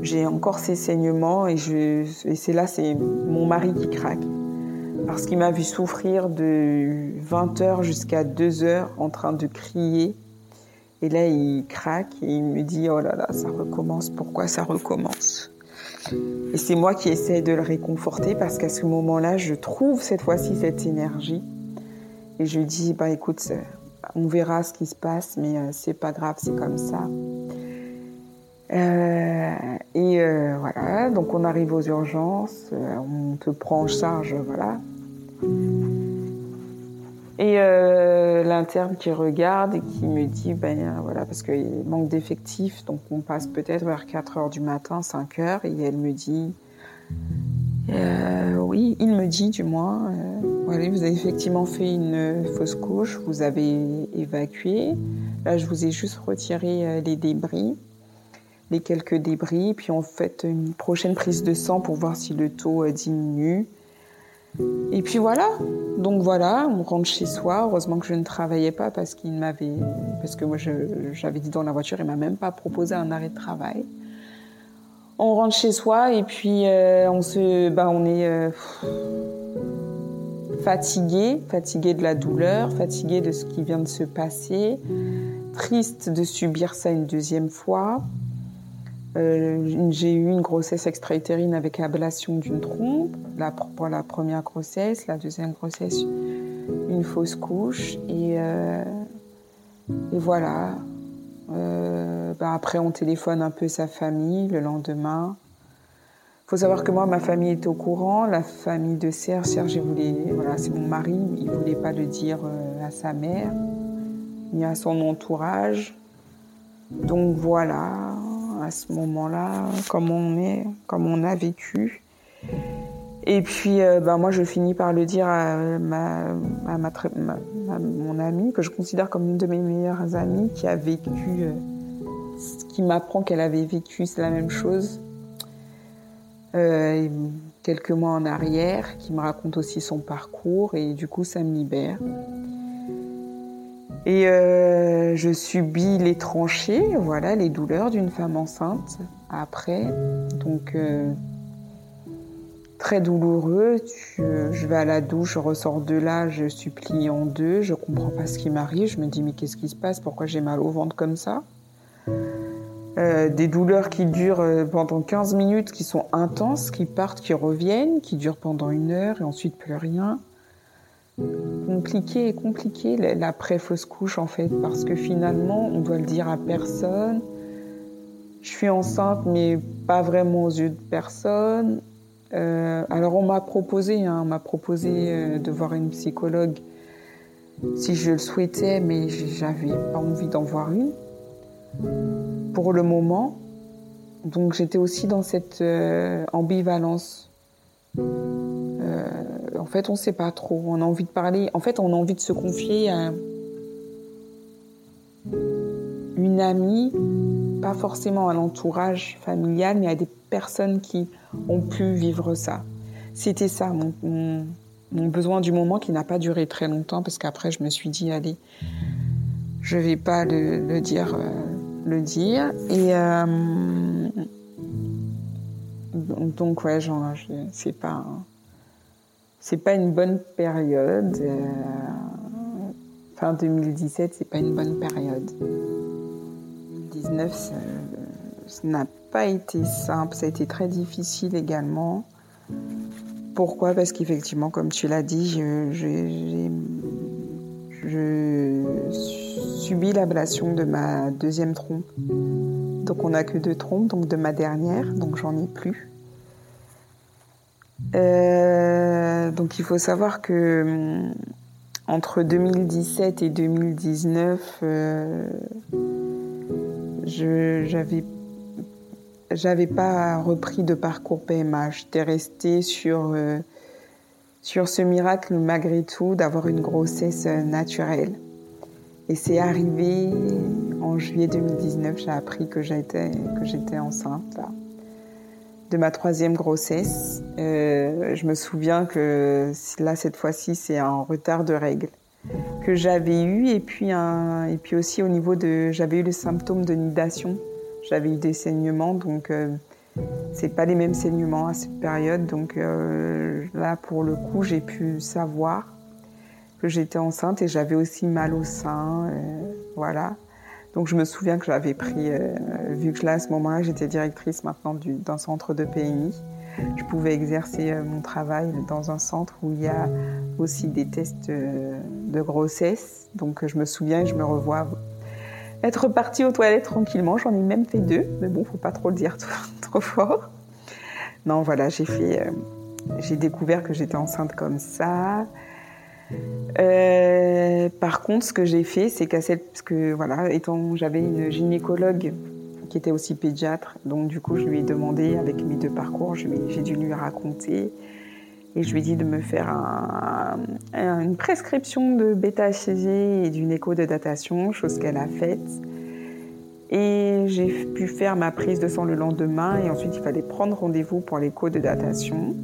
J'ai encore ces saignements et, et c'est là, c'est mon mari qui craque. Parce qu'il m'a vu souffrir de 20h jusqu'à 2h en train de crier. Et là, il craque et il me dit, oh là là, ça recommence, pourquoi ça recommence? Et c'est moi qui essaie de le réconforter parce qu'à ce moment-là, je trouve cette fois-ci cette énergie et je lui dis, bah écoute, on verra ce qui se passe, mais euh, c'est pas grave, c'est comme ça. Euh, et euh, voilà, donc on arrive aux urgences, on te prend en charge, voilà. Et l'interne qui regarde et qui me dit, ben voilà, parce qu'il manque d'effectifs, donc on passe peut-être vers 4 heures du matin, 5 heures, et elle me dit, euh, oui, il me dit du moins, euh, vous avez effectivement fait une fausse couche, vous avez évacué. Là, je vous ai juste retiré euh, les débris, les quelques débris, puis on fait une prochaine prise de sang pour voir si le taux diminue. Et puis voilà, donc voilà, on rentre chez soi. Heureusement que je ne travaillais pas parce qu'il m'avait, parce que moi j'avais dit dans la voiture, il m'a même pas proposé un arrêt de travail on rentre chez soi et puis euh, on se, bah, on est euh, fatigué, fatigué de la douleur, fatigué de ce qui vient de se passer, triste de subir ça une deuxième fois. Euh, j'ai eu une grossesse extra-utérine avec ablation d'une trompe, la, première grossesse, la deuxième grossesse, une fausse couche et, et voilà. Euh, bah, après, on téléphone un peu sa famille le lendemain. Il faut savoir que moi, ma famille est au courant. La famille de Serge, Serge, voilà, c'est mon mari, il ne voulait pas le dire euh, à sa mère ni à son entourage. Donc voilà, à ce moment-là, comme on est, comme on a vécu. Et puis, euh, bah, moi, je finis par le dire à, ma, à, ma, mon amie, que je considère comme une de mes meilleures amies, qui a vécu, euh, qui m'apprend qu'elle avait vécu, la même chose. Euh, quelques mois en arrière, qui me raconte aussi son parcours, et du coup, ça me libère. Et je subis les tranchées, voilà, les douleurs d'une femme enceinte après. Donc, très douloureux. je vais à la douche, je ressors de là, je suis pliée en deux, je comprends pas ce qui m'arrive. Je me dis mais qu'est-ce qui se passe? Pourquoi j'ai mal au ventre comme ça? Euh, Des douleurs qui durent euh, pendant 15 minutes, qui sont intenses, qui partent, qui reviennent, qui durent pendant une heure et ensuite plus rien. Compliqué, compliqué l'après-fausse couche en fait, parce que finalement, on doit le dire à personne. Je suis enceinte, mais pas vraiment aux yeux de personne. Euh, alors on m'a proposé, hein, m'a proposé euh, de voir une psychologue si je le souhaitais, mais j'avais pas envie d'en voir une pour le moment. Donc j'étais aussi dans cette euh, ambivalence. En fait, on ne sait pas trop. On a envie de parler. En fait, on a envie de se confier à une amie pas forcément à l'entourage familial, mais à des personnes qui ont pu vivre ça. C'était ça, mon, besoin du moment qui n'a pas duré très longtemps, parce qu'après, je me suis dit, allez, je vais pas le, dire. Euh, le dire. Et euh, donc, ouais, c'est pas, c'est pas une bonne période. Euh, fin 2017, c'est pas une bonne période. 2019, ça n'a pas été simple, ça a été très difficile également. Pourquoi? Parce qu'effectivement, comme tu l'as dit, je, subis l'ablation de ma deuxième trompe. Donc on n'a que deux trompes, donc de ma dernière, donc j'en ai plus. Euh, donc il faut savoir que entre 2017 et 2019, euh, je j'avais pas repris de parcours PMA. J'étais restée euh, sur ce miracle malgré tout d'avoir une grossesse naturelle. Et c'est arrivé en juillet 2019, j'ai appris que j'étais que j'étais enceinte de ma troisième grossesse. Euh, je me souviens que là cette fois-ci c'est un retard de règles que j'avais eu et puis et puis aussi au niveau de j'avais eu le symptôme de nidation j'avais eu des saignements donc euh, c'est pas les mêmes saignements à cette période donc euh, là pour le coup j'ai pu savoir que j'étais enceinte et j'avais aussi mal au sein euh, voilà donc je me souviens que j'avais pris vu que là à ce moment-là j'étais directrice maintenant d'un centre de PMI je pouvais exercer mon travail dans un centre où il y a aussi des tests de grossesse. Donc je me souviens, je me revois être partie aux toilettes tranquillement. J'en ai même fait deux, mais bon, faut pas trop le dire trop, fort. Non, voilà, j'ai fait, euh, j'ai découvert que j'étais enceinte comme ça. Euh, par contre, ce que j'ai fait, c'est qu'à cette, parce que voilà, étant, j'avais une gynécologue qui était aussi pédiatre, donc du coup, je lui ai demandé avec mes deux parcours, j'ai dû lui raconter et je lui ai dit de me faire une prescription de bêta-HCG et d'une écho de datation, chose qu'elle a faite. Et j'ai pu faire ma prise de sang le lendemain et ensuite il fallait prendre rendez-vous pour l'écho de datation.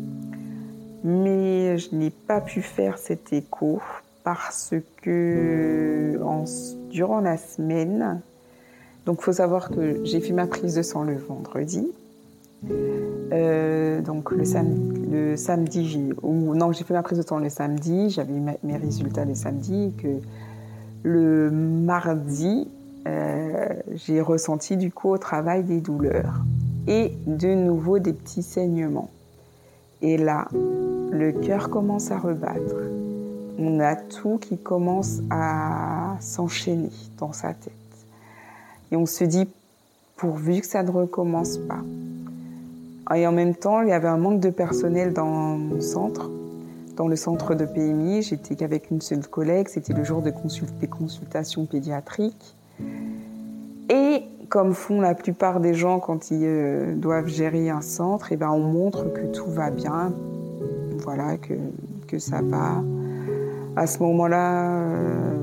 Mais je n'ai pas pu faire cet écho parce que durant la semaine, donc faut savoir que j'ai fait ma prise de sang le vendredi. Euh, donc le, samedi, j'ai, non, j'ai fait ma prise de sang le samedi, j'avais mes résultats le samedi, que le mardi, euh, j'ai ressenti du coup au travail des douleurs et de nouveau des petits saignements. Et là, le cœur commence à rebattre. On a tout qui commence à s'enchaîner dans sa tête. Et on se dit, pourvu que ça ne recommence pas. Et en même temps, il y avait un manque de personnel dans mon centre, dans le centre de PMI. J'étais qu'avec une seule collègue. C'était le jour de des consultations pédiatriques. Et comme font la plupart des gens quand ils euh, doivent gérer un centre, et eh ben on montre que tout va bien, voilà, que, que ça va. À ce moment-là, euh,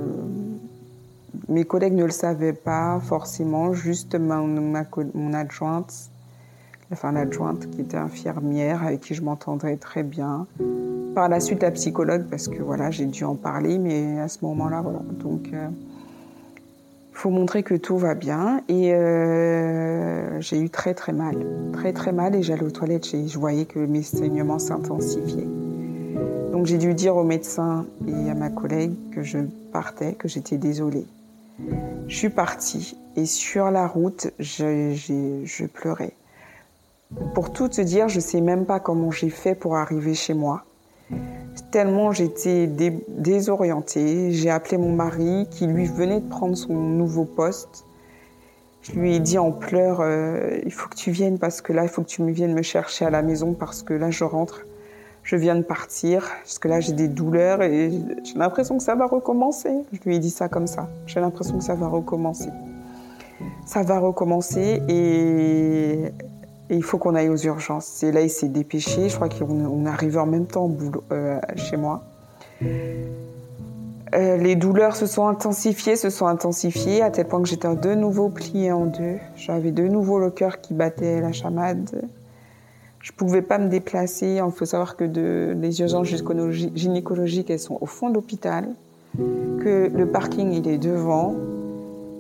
mes collègues ne le savaient pas forcément, juste ma, mon adjointe enfin l'adjointe qui était infirmière, avec qui je m'entendrais très bien. Par la suite, la psychologue, parce que voilà, j'ai dû en parler, mais à ce moment-là, voilà. Donc, euh, faut montrer que tout va bien. Et euh, j'ai eu très très mal, très très mal, et j'allais aux toilettes, et je voyais que mes saignements s'intensifiaient. Donc j'ai dû dire au médecin et à ma collègue que je partais, que j'étais désolée. Je suis partie et sur la route, je, je pleurais. Pour tout te dire, je sais même pas comment j'ai fait pour arriver chez moi. Tellement j'étais désorientée, j'ai appelé mon mari qui lui venait de prendre son nouveau poste. Je lui ai dit en pleurs, euh, il faut que tu viennes parce que là, il faut que tu me viennes me chercher à la maison parce que là, je rentre, je viens de partir, parce que là, j'ai des douleurs et j'ai l'impression que ça va recommencer. Je lui ai dit ça comme ça. J'ai l'impression que ça va recommencer. Ça va recommencer et et il faut qu'on aille aux urgences. Et là, il s'est dépêché. Je crois qu'on est en même temps euh, chez moi. Euh, les douleurs se sont intensifiées, se sont intensifiées, à tel point que j'étais de nouveau pliée en deux. J'avais de nouveau le cœur qui battait la chamade. Je ne pouvais pas me déplacer. Il faut savoir que de, les urgences gynécologiques, elles sont au fond de l'hôpital, que le parking, il est devant,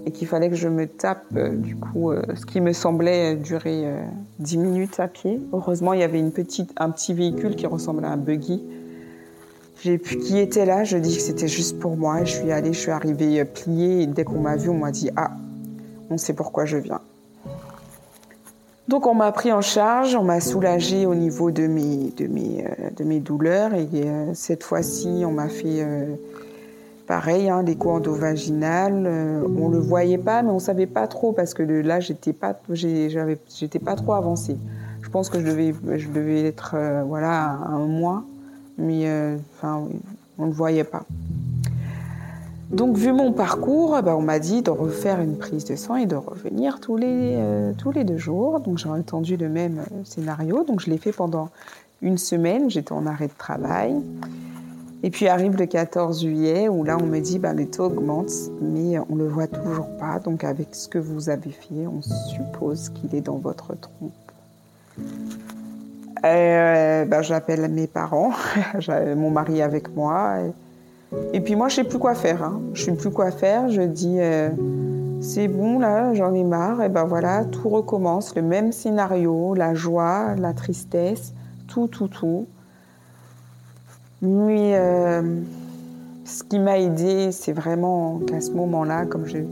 et qu'il fallait que je me tape, euh, du coup, euh, ce qui me semblait durer 10 euh, minutes à pied. Heureusement, il y avait une petite, un petit véhicule qui ressemblait à un buggy. qui était là, je dis que c'était juste pour moi. Je suis allée, je suis arrivée pliée et dès qu'on m'a vu, on m'a dit Ah, on sait pourquoi je viens. Donc on m'a pris en charge, on m'a soulagée au niveau de mes, de mes, de mes douleurs et cette fois-ci on m'a fait Pareil, hein, l'écho endovaginal, euh, on le voyait pas, mais on savait pas trop parce que là, j'étais pas, pas trop avancée. Je pense que je devais, je devais être, euh, voilà, un mois, mais euh, enfin, on ne voyait pas. Donc, vu mon parcours, bah, on m'a dit de refaire une prise de sang et de revenir tous les, tous les deux jours. Donc, j'ai entendu le même scénario. Donc, je l'ai fait pendant une semaine. J'étais en arrêt de travail. Et puis arrive le 14 juillet où là on me dit bah, les taux augmentent, mais on ne le voit toujours pas. Donc avec ce que vous avez fait, on suppose qu'il est dans votre trompe. Euh, bah, j'appelle mes parents, mon mari avec moi. Et, puis moi je sais plus quoi faire. Hein. Je sais plus quoi faire. Je dis euh, c'est bon là, j'en ai marre. Et ben voilà, tout recommence, le même scénario, la joie, la tristesse, tout, tout, tout. Mais euh, ce qui m'a aidé, c'est vraiment qu'à ce moment-là, comme j'ai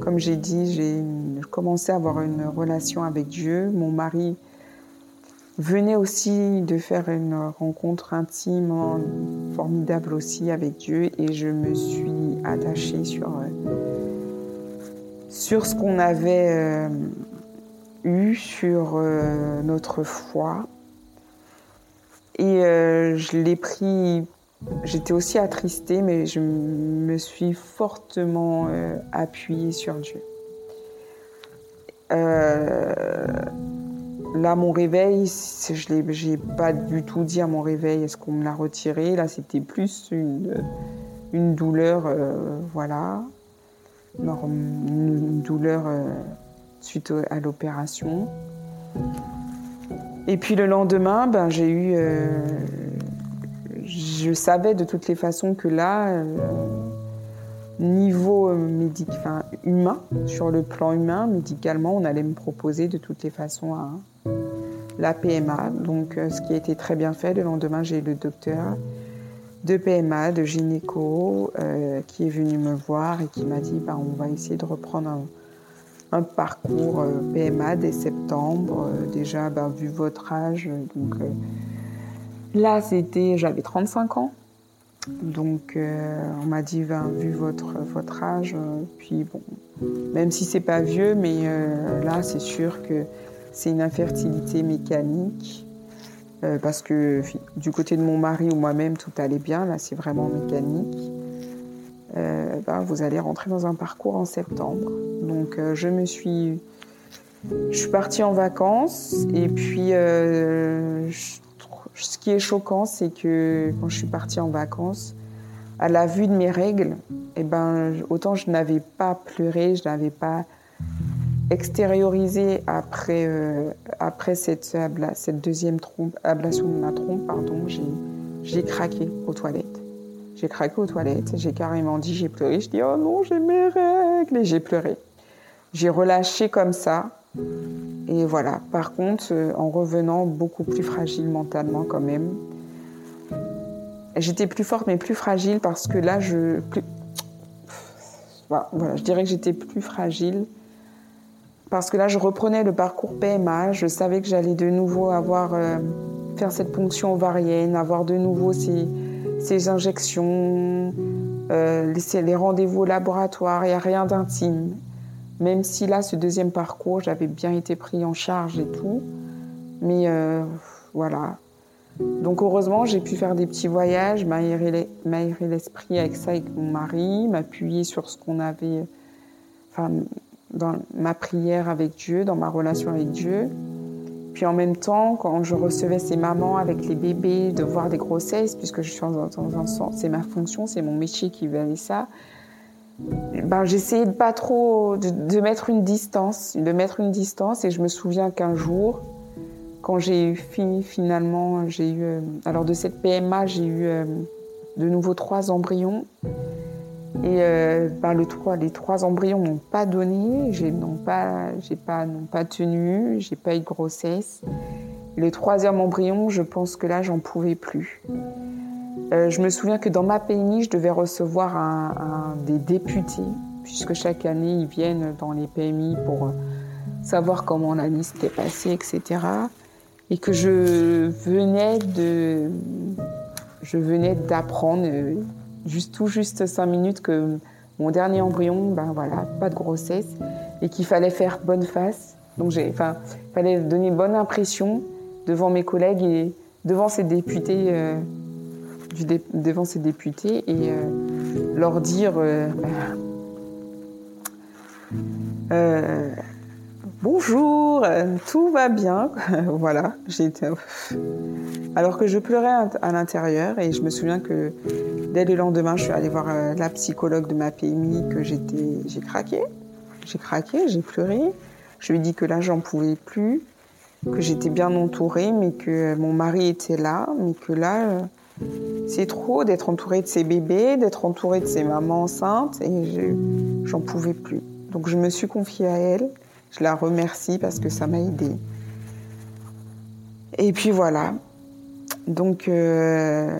comme dit, j'ai commencé à avoir une relation avec Dieu. Mon mari venait aussi de faire une rencontre intime, formidable aussi avec Dieu, et je me suis attachée sur, euh, sur ce qu'on avait euh, eu, sur notre foi. Et euh, je l'ai pris, j'étais aussi attristée, mais je me suis fortement euh, appuyée sur Dieu. Euh, là, mon réveil, je n'ai pas du tout dit à mon réveil est-ce qu'on me l'a retiré? Là, c'était plus une, une douleur, voilà, une douleur suite à l'opération. Et puis le lendemain, ben, j'ai eu. Euh, je savais de toutes les façons que là, euh, niveau euh, enfin, humain, sur le plan humain, médicalement, on allait me proposer de toutes les façons la PMA. Donc, ce qui a été très bien fait. Le lendemain, j'ai eu le docteur de PMA, de gynéco, qui est venu me voir et qui m'a dit ben, on va essayer de reprendre un un parcours euh, PMA dès septembre. Euh, déjà, ben, vu votre âge, donc euh, là, c'était, j'avais 35 ans. Donc, on m'a dit, ben, vu votre, votre âge, puis bon, même si c'est pas vieux, mais là, c'est sûr que c'est une infertilité mécanique. parce que du côté de mon mari ou moi-même, tout allait bien. Là, c'est vraiment mécanique. Euh, ben, vous allez rentrer dans un parcours en septembre. Donc euh, je me suis, je suis partie en vacances et puis euh, ce qui est choquant, c'est que quand je suis partie en vacances, à la vue de mes règles, eh ben autant je n'avais pas pleuré, je n'avais pas extériorisé après, après cette, cette deuxième ablation de ma trompe, pardon, j'ai craqué aux toilettes. J'ai craqué aux toilettes, j'ai carrément dit, j'ai pleuré. Je dis, oh non, j'ai mes règles. Et j'ai pleuré. J'ai relâché comme ça. Et voilà. Par contre, euh, en revenant beaucoup plus fragile mentalement quand même. J'étais plus forte mais plus fragile parce que là, je... Voilà, je dirais que j'étais plus fragile parce que là, je reprenais le parcours PMA. Je savais que j'allais de nouveau avoir... Euh, faire cette ponction ovarienne, avoir de nouveau ces ces injections, les, les rendez-vous au laboratoire, il n'y a rien d'intime. Même si là, ce deuxième parcours, j'avais bien été pris en charge et tout. Mais voilà. Donc heureusement, j'ai pu faire des petits voyages, m'aérer l'esprit avec ça, avec mon mari, m'appuyer sur ce qu'on avait, enfin, dans ma prière avec Dieu, dans ma relation avec Dieu. Puis en même temps, quand je recevais ces mamans avec les bébés, de voir des grossesses, puisque je suis dans, un sens, c'est ma fonction, c'est mon métier qui valait ça. Ben, j'essayais de pas trop, de, mettre une distance, de mettre une distance. Et je me souviens qu'un jour, quand j'ai eu fini finalement, j'ai eu, euh, alors de cette PMA, j'ai eu euh, de nouveau trois embryons. Et euh, ben, le les trois embryons n'ont pas donné, n'ont pas, pas, pas tenu, j'ai pas eu de grossesse. Le troisième embryon, je pense que là, j'en pouvais plus. je me souviens que dans ma PMI, je devais recevoir un, des députés, puisque chaque année, ils viennent dans les PMI pour savoir comment la liste est passée, etc et que je venais de, je venais d'apprendre euh, juste tout juste cinq minutes que mon dernier embryon, ben voilà, pas de grossesse, et qu'il fallait faire bonne face. Donc j'ai, enfin, fallait donner bonne impression devant mes collègues et devant ces députés, euh, devant ces députés, et euh, leur dire. Ben, Bonjour, euh, tout va bien. voilà, j'étais. Alors que je pleurais à l'intérieur et je me souviens que dès le lendemain, je suis allée voir euh, la psychologue de ma PMI que j'étais, j'ai craqué, j'ai craqué, j'ai pleuré. Je lui ai dit que là, j'en pouvais plus, que j'étais bien entourée, mais que mon mari était là, mais que là, euh, c'est trop d'être entourée de ses bébés, d'être entourée de ses mamans enceintes et j'en pouvais plus. Donc je me suis confiée à elle. Je la remercie parce que ça m'a aidé. Et puis voilà. Donc euh,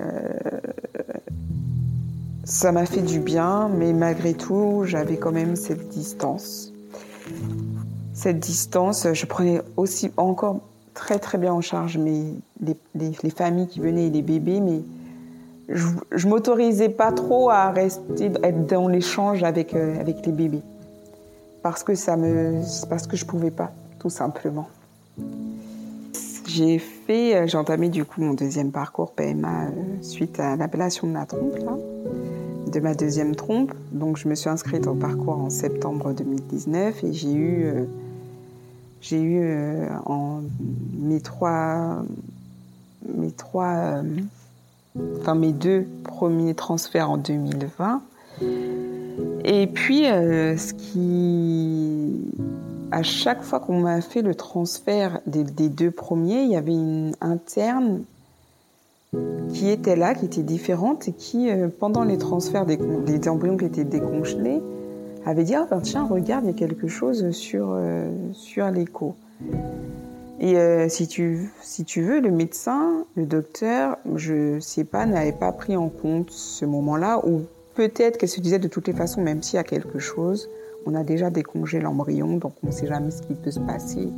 ça m'a fait du bien, mais malgré tout, j'avais quand même cette distance. Cette distance, je prenais aussi encore très très bien en charge les, familles qui venaient et les bébés, mais je, je m'autorisais pas trop à rester, être dans l'échange avec, euh, avec les bébés parce que ça me, parce que je pouvais pas, tout simplement. J'ai fait, euh, j'ai entamé du coup mon deuxième parcours PMA euh, suite à l'appellation de ma trompe, de ma deuxième trompe. Donc je me suis inscrite au parcours en septembre 2019 et j'ai eu, euh, j'ai eu en mes trois, mes trois, enfin mes deux premiers transferts en 2020 et puis, euh, à chaque fois qu'on m'a fait le transfert des, deux premiers, il y avait une interne qui était là, qui était différente et qui, euh, pendant les transferts des, embryons qui étaient décongelés, avait dit ah ben tiens regarde il y a quelque chose sur euh, sur l'écho. Et si tu si tu veux le médecin, le docteur, je sais pas n'avait pas pris en compte ce moment-là ou Peut-être qu'elle se disait de toutes les façons, même s'il y a quelque chose, on a déjà décongé l'embryon, donc on ne sait jamais ce qui peut se passer.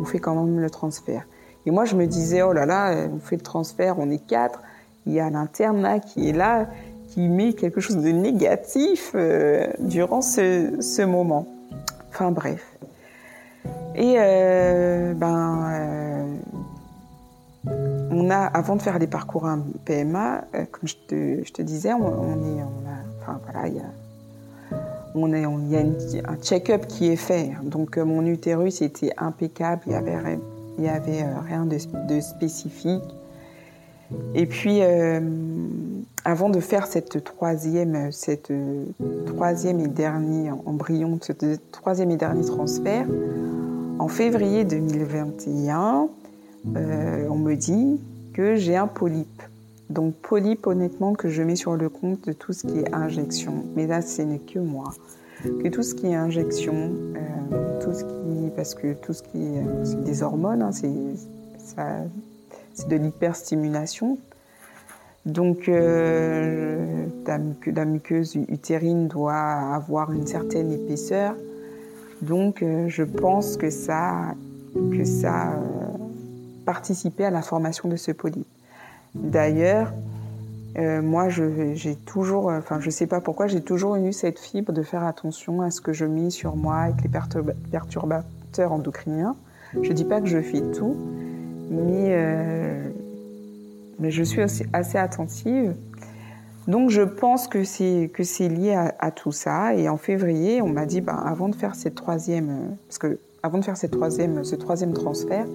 On fait quand même le transfert. Et moi, je me disais, oh là là, on fait le transfert, on est quatre. Il y a l'interne là qui est là, qui met quelque chose de négatif euh, durant ce, moment. Enfin bref. Et euh, ben, euh, on a, avant de faire les parcours PMA, comme je te, disais, on, est, voilà, il y a, on est, il y a un check-up qui est fait. Donc, euh, mon utérus était impeccable, il n'y avait, y avait euh, rien de, spécifique. Et puis, euh, avant de faire cette troisième, cette troisième et dernier embryon, ce troisième et dernier transfert, en février 2021, on me dit que j'ai un polype. Donc polype, honnêtement, que je mets sur le compte de tout ce qui est injection. Mais là, ce n'est que moi. Que tout ce qui est injection, euh, tout ce qui, parce que tout ce qui est, euh, des hormones, hein, c'est, de l'hyperstimulation. Donc euh, la, muqueuse utérine doit avoir une certaine épaisseur. Donc je pense que ça, que ça a participé à la formation de ce polype. D'ailleurs, Euh, moi, j'ai toujours, enfin, je sais pas pourquoi, j'ai toujours eu cette fibre de faire attention à ce que je mets sur moi avec les perturbateurs endocriniens. Je dis pas que je fais tout, mais, euh, mais je suis assez attentive. Donc, je pense que c'est que c'est lié à, tout ça. Et en février, on m'a dit, ben, avant de faire cette troisième, parce que avant de faire cette troisième, ce troisième transfert,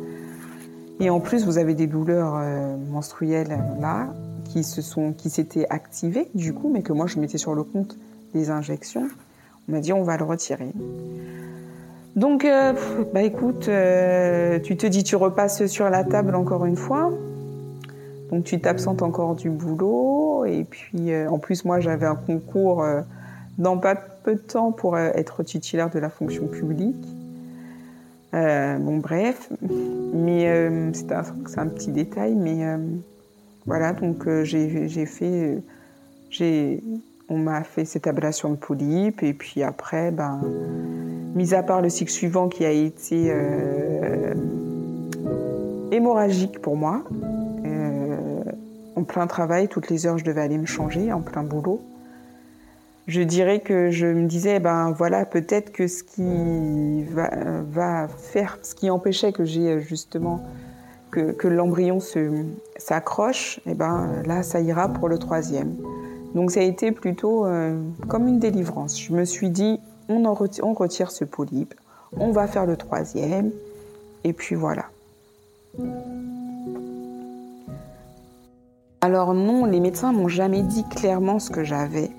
et en plus, vous avez des douleurs euh, menstruelles là, qui se sont, qui s'étaient activées du coup, mais que moi je mettais sur le compte des injections. On m'a dit on va le retirer. Donc, euh, bah écoute, euh, tu te dis tu repasses sur la table encore une fois. Donc tu t'absentes encore du boulot et puis en plus moi j'avais un concours dans pas peu de temps pour être titulaire de la fonction publique. Bon bref, mais c'est un, petit détail, mais voilà, donc euh, j'ai fait, on m'a fait cette ablation de polype et puis après, ben, mis à part le cycle suivant qui a été euh, hémorragique pour moi, euh, en plein travail, toutes les heures je devais aller me changer, en plein boulot. Je dirais que je me disais, ben voilà, peut-être que ce qui va, faire, ce qui empêchait que j'ai justement que, l'embryon s'accroche, et eh ben là, ça ira pour le troisième. Donc ça a été plutôt euh, comme une délivrance. Je me suis dit, on, en retire, on retire ce polype, on va faire le troisième, et puis voilà. Alors non, les médecins m'ont jamais dit clairement ce que j'avais.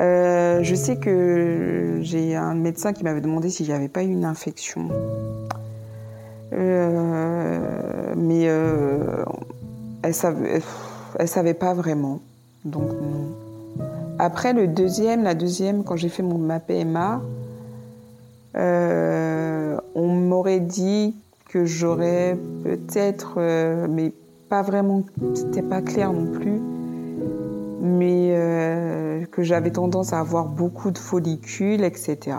Euh, je sais que j'ai un médecin qui m'avait demandé si j'avais pas eu une infection. Euh, mais euh, elle savait, savait pas vraiment. Donc Après le deuxième, la deuxième, quand j'ai fait mon, ma PMA, on m'aurait dit que j'aurais peut-être, mais pas vraiment, c'était pas clair non plus, mais que j'avais tendance à avoir beaucoup de follicules, etc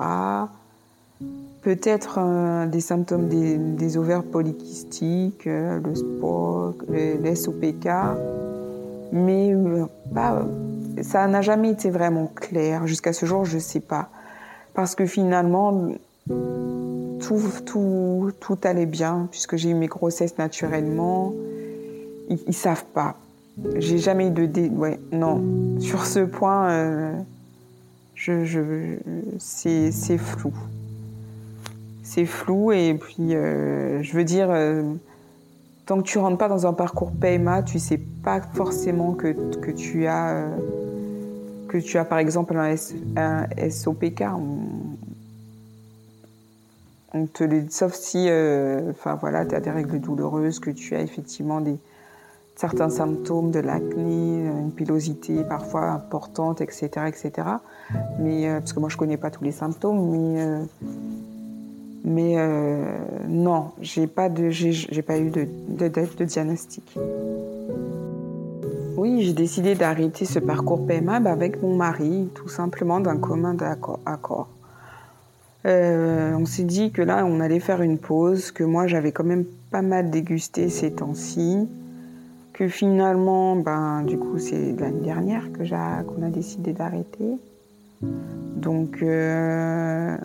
peut-être euh, des symptômes des, ovaires polykystiques, euh, le SPOC, le, SOPK, mais euh, ça n'a jamais été vraiment clair. Jusqu'à ce jour, je ne sais pas. Parce que finalement, tout, tout, tout allait bien, puisque j'ai eu mes grossesses naturellement. Ils ne savent pas. J'ai jamais eu de... Dé... Non. Sur ce point, je, je, c'est flou c'est flou et puis euh, je veux dire euh, tant que tu rentres pas dans un parcours PMA, tu sais pas forcément que, que tu as euh, que tu as par exemple un, SOPK. On, te sauf si enfin voilà, tu as des règles douloureuses, que tu as effectivement des certains symptômes de l'acné, une pilosité parfois importante, etc., etc. Mais parce que moi je connais pas tous les symptômes, mais mais euh, non, de, j'ai, pas eu de, diagnostic. Oui, j'ai décidé d'arrêter ce parcours PMA bah, avec mon mari, tout simplement d'un commun accord. Euh, on s'est dit que là, on allait faire une pause, que moi, j'avais quand même pas mal dégusté ces temps-ci, que finalement, ben, du coup, c'est l'année dernière que qu'on a décidé d'arrêter. Donc, euh,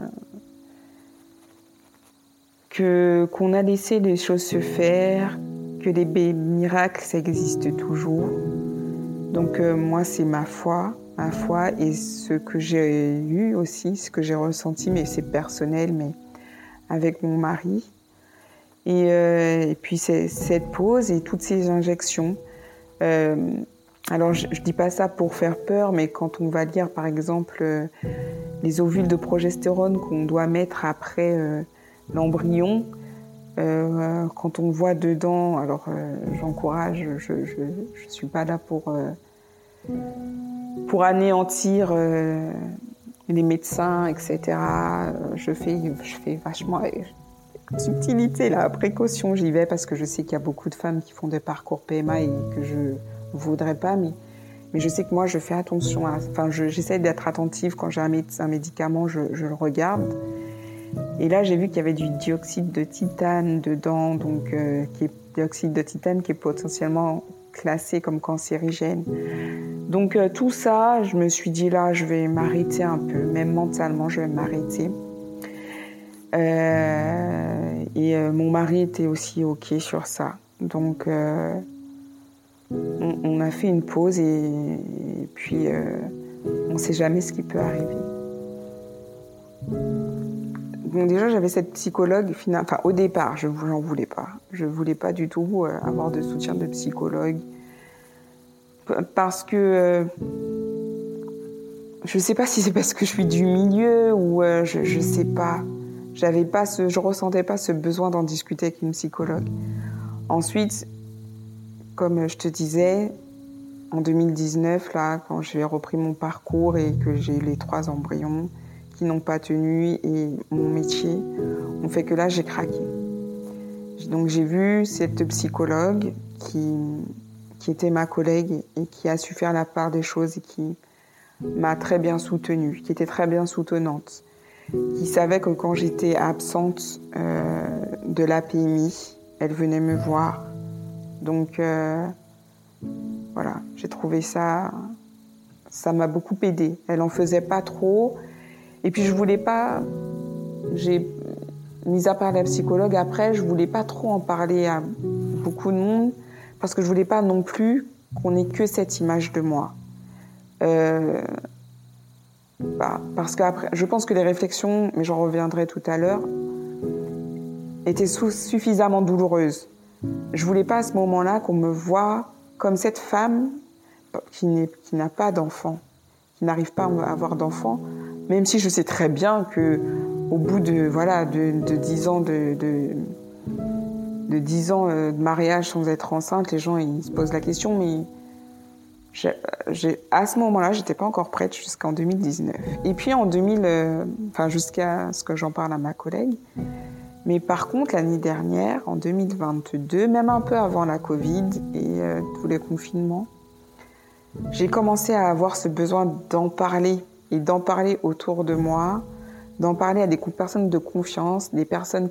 que qu'on a laissé les choses se faire, que les miracles ça existe toujours. Donc euh, moi c'est ma foi, ma foi et ce que j'ai eu aussi, ce que j'ai ressenti, mais c'est personnel, mais avec mon mari. Et, euh, et puis cette pause et toutes ces injections. Euh, alors je, je dis pas ça pour faire peur, mais quand on va lire par exemple les ovules de progestérone qu'on doit mettre après l'embryon, euh, quand on voit dedans, alors euh, j'encourage, je ne suis pas là pour, euh, pour anéantir les médecins, etc. Je fais, je fais vachement subtilité, la précaution, j'y vais parce que je sais qu'il y a beaucoup de femmes qui font des parcours PMA et que je ne voudrais pas, mais, mais je sais que moi je fais attention, à, enfin j'essaie d'être attentive quand j'ai un, médicament, je, je le regarde. Et là, j'ai vu qu'il y avait du dioxyde de titane dedans, donc euh, qui est dioxyde de titane qui est potentiellement classé comme cancérigène. Donc euh, tout ça, je me suis dit là, je vais m'arrêter un peu, même mentalement, je vais m'arrêter. Euh, et euh, mon mari était aussi OK sur ça. Donc on, a fait une pause et, puis on ne sait jamais ce qui peut arriver. Bon, déjà, j'avais cette psychologue, enfin, au départ, je n'en voulais pas. Je ne voulais pas du tout euh, avoir de soutien de psychologue. Parce que. Euh, je ne sais pas si c'est parce que je suis du milieu ou euh, je ne sais pas. J'avais pas ce, je ressentais pas ce besoin d'en discuter avec une psychologue. Ensuite, comme je te disais, en 2019, là, quand j'ai repris mon parcours et que j'ai les trois embryons, n'ont pas tenu et mon métier ont fait que là, j'ai craqué. Donc j'ai vu cette psychologue qui, qui était ma collègue et qui a su faire la part des choses et qui m'a très bien soutenue, qui était très bien soutenante, qui savait que quand j'étais absente euh, de l'APMI, elle venait me voir. Donc euh, voilà, j'ai trouvé ça, ça m'a beaucoup aidé. Elle en faisait pas trop, et puis je voulais pas, j'ai mis à part la psychologue après, je voulais pas trop en parler à beaucoup de monde parce que je voulais pas non plus qu'on ait que cette image de moi. Euh, bah, parce qu'après, je pense que les réflexions, mais j'en reviendrai tout à l'heure, étaient suffisamment douloureuses. Je voulais pas à ce moment-là qu'on me voit comme cette femme qui n'a pas d'enfant, qui n'arrive pas à avoir d'enfant, même si je sais très bien que au bout de voilà de, de 10 ans de, de, de 10 ans euh, de mariage sans être enceinte, les gens ils se posent la question, mais j'ai, à ce moment-là, j'étais pas encore prête jusqu'en 2019. Et puis en 2000, euh, enfin jusqu'à ce que j'en parle à ma collègue. Mais par contre, l'année dernière, en 2022, même un peu avant la Covid et euh, tous les confinements, j'ai commencé à avoir ce besoin d'en parler et d'en parler autour de moi, d'en parler à des personnes de confiance, des personnes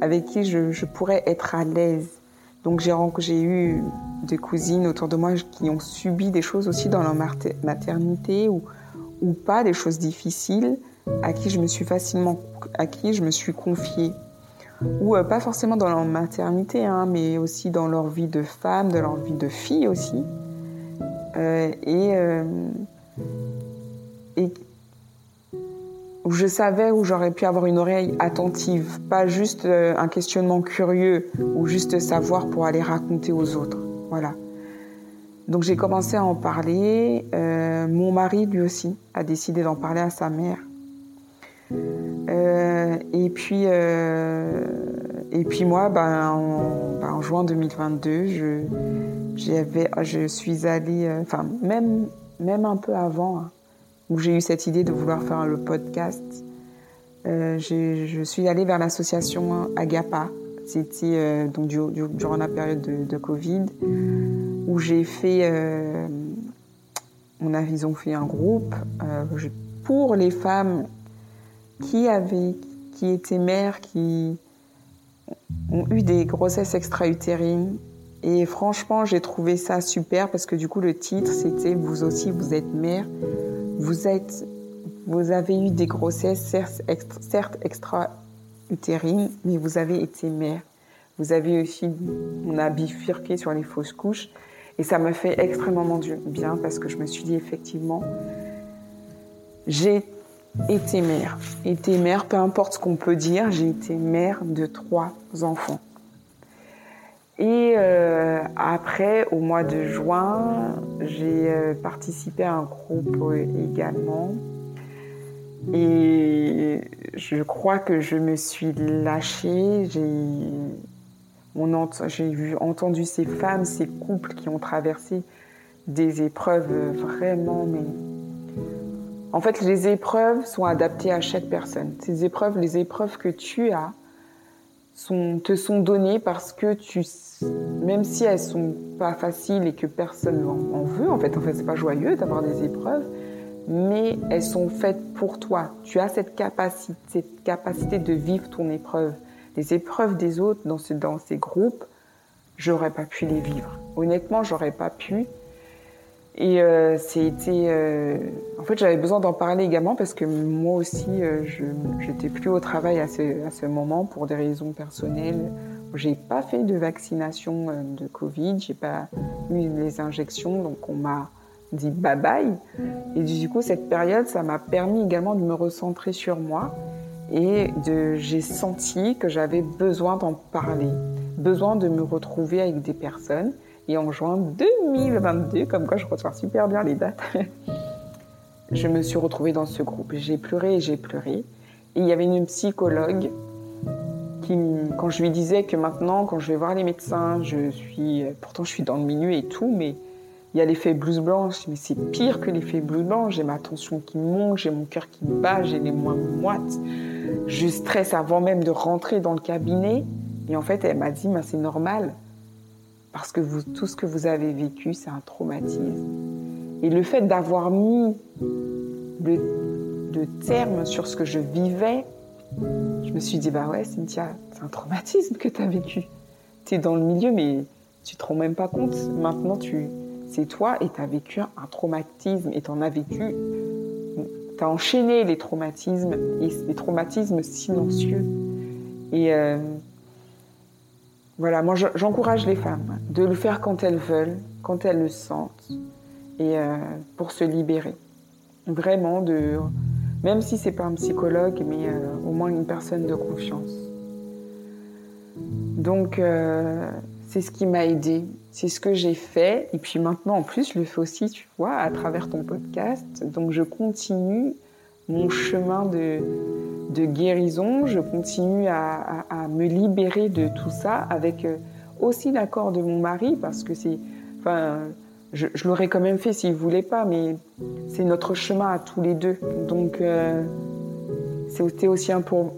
avec qui je, pourrais être à l'aise. Donc j'ai eu des cousines autour de moi qui ont subi des choses aussi dans leur maternité ou, pas, des choses difficiles, à qui je me suis facilement, à qui je me suis confiée. Ou euh, pas forcément dans leur maternité, hein, mais aussi dans leur vie de femme, de leur vie de fille aussi. Euh, et, euh, et où je savais où j'aurais pu avoir une oreille attentive, pas juste euh, un questionnement curieux ou juste savoir pour aller raconter aux autres. Voilà. Donc j'ai commencé à en parler. Euh, mon mari, lui aussi, a décidé d'en parler à sa mère. Euh, et puis, et puis moi, ben, en, ben, en juin 2022, je, je suis allée, enfin même, même un peu avant, hein, où j'ai eu cette idée de vouloir faire le podcast, euh, je suis allée vers l'association Agapa. C'était euh, durant la période de, Covid, où j'ai fait. Euh, on a, ils ont fait un groupe pour les femmes qui avaient, qui étaient mères, qui ont eu des grossesses extra-utérines. Et franchement, j'ai trouvé ça super parce que du coup, le titre, c'était Vous aussi, vous êtes mère vous êtes, vous avez eu des grossesses certes, extra-utérines, mais vous avez été mère. Vous avez aussi, on a bifurqué sur les fausses couches. Et ça m'a fait extrêmement bien parce que je me suis dit effectivement, j'ai été mère. Été mère, peu importe ce qu'on peut dire, j'ai été mère de trois enfants. Et euh, après, au mois de juin, j'ai euh, participé à un groupe euh, également. Et je crois que je me suis lâchée. J'ai entendu ces femmes, ces couples qui ont traversé des épreuves vraiment, mais en fait, les épreuves sont adaptées à chaque personne. Ces épreuves, les épreuves que tu as, sont, te sont données parce que tu, même si elles sont pas faciles et que personne en, veut, en fait, en fait, c'est pas joyeux d'avoir des épreuves, mais elles sont faites pour toi. Tu as cette capacité, cette capacité de vivre ton épreuve. Les épreuves des autres dans, ce, dans ces groupes, j'aurais pas pu les vivre. honnêtement, j'aurais pas pu. Et euh, c'était. Euh, en fait, j'avais besoin d'en parler également parce que moi aussi, euh, je n'étais plus au travail à ce, à ce, moment pour des raisons personnelles. J'ai pas fait de vaccination de Covid, j'ai pas eu les injections, donc on m'a dit bye bye. Et du coup, cette période, ça m'a permis également de me recentrer sur moi et j'ai senti que j'avais besoin d'en parler, besoin de me retrouver avec des personnes et en juin 2022, comme quoi je reçois super bien les dates, je me suis retrouvée dans ce groupe. J'ai pleuré et j'ai pleuré. Et il y avait une psychologue qui, quand je lui disais que maintenant, quand je vais voir les médecins, je suis, pourtant je suis dans le milieu et tout, mais il y a l'effet blouse blanche, mais c'est pire que l'effet blouse blanche. J'ai ma tension qui monte, j'ai mon cœur qui bat, j'ai les mains moites. Je stresse avant même de rentrer dans le cabinet. Et en fait, elle m'a dit, c'est normal. Parce que vous, tout ce que vous avez vécu, c'est un traumatisme. Et le fait d'avoir mis le, terme sur ce que je vivais, je me suis dit, bah ouais, Cynthia, c'est un traumatisme que tu as vécu. Tu es dans le milieu, mais tu te rends même pas compte. Maintenant, tu, c'est toi et tu as vécu un traumatisme et tu en as vécu. Tu as enchaîné les traumatismes, et les traumatismes silencieux. Et. Euh, voilà, moi j'encourage les femmes de le faire quand elles veulent, quand elles le sentent, et euh, pour se libérer. Vraiment, de, même si c'est pas un psychologue, mais euh, au moins une personne de confiance. Donc, euh, c'est ce qui m'a aidé, c'est ce que j'ai fait, et puis maintenant en plus, je le fais aussi, tu vois, à travers ton podcast. Donc, je continue mon chemin de, de guérison, je continue à, me libérer de tout ça avec euh, aussi l'accord de mon mari parce que c'est, enfin, je, l'aurais quand même fait s'il voulait pas, mais c'est notre chemin à tous les deux. Donc euh, c'était aussi,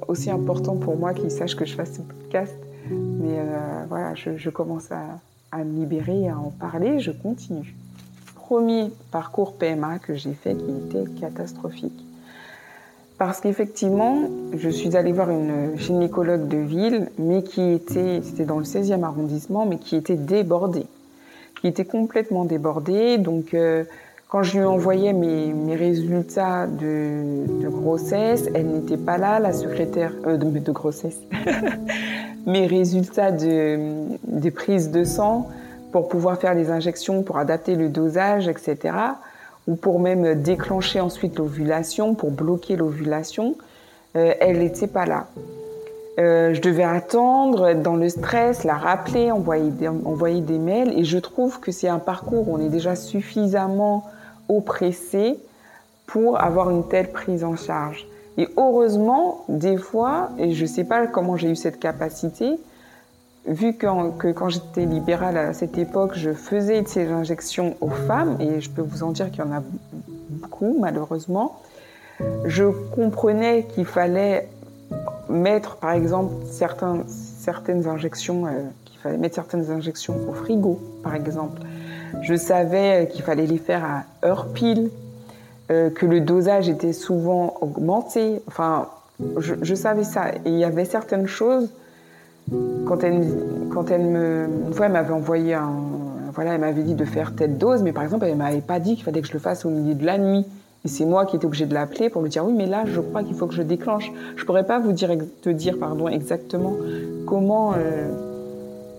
aussi, important pour moi qu'il sache que je fasse ce podcast. Mais euh, voilà, je, commence à, à, me libérer, à en parler, je continue. Premier parcours PMA que j'ai fait qui était catastrophique. Parce qu'effectivement, je suis allée voir une gynécologue de ville, mais qui était, c'était dans le 16e arrondissement, mais qui était débordée, qui était complètement débordée. Donc, euh, quand je lui envoyais mes, mes résultats de, de, grossesse, elle n'était pas là, la secrétaire euh, de, de, grossesse, mes résultats de, de prise de sang pour pouvoir faire les injections, pour adapter le dosage, etc ou pour même déclencher ensuite l'ovulation, pour bloquer l'ovulation, euh, elle n'était pas là. Euh, je devais attendre, être dans le stress, la rappeler, envoyer envoyer des mails, et je trouve que c'est un parcours où on est déjà suffisamment oppressé pour avoir une telle prise en charge. Et heureusement, des fois, et je ne sais pas comment j'ai eu cette capacité, vu que, quand j'étais libérale à cette époque, je faisais ces injections aux femmes, et je peux vous en dire qu'il y en a beaucoup, malheureusement, je comprenais qu'il fallait mettre, par exemple, certaines injections, euh, qu'il fallait mettre certaines injections au frigo, par exemple. Je savais qu'il fallait les faire à heure pile, euh, que le dosage était souvent augmenté. Enfin, je, je savais ça. Et il y avait certaines choses quand elle, quand elle me, une fois, elle m'avait envoyé un, voilà, elle m'avait dit de faire telle dose, mais par exemple, elle m'avait pas dit qu'il fallait que je le fasse au milieu de la nuit. Et c'est moi qui étais obligée de l'appeler pour me dire oui, mais là, je crois qu'il faut que je déclenche. Je pourrais pas vous dire, te dire, pardon, exactement comment, euh,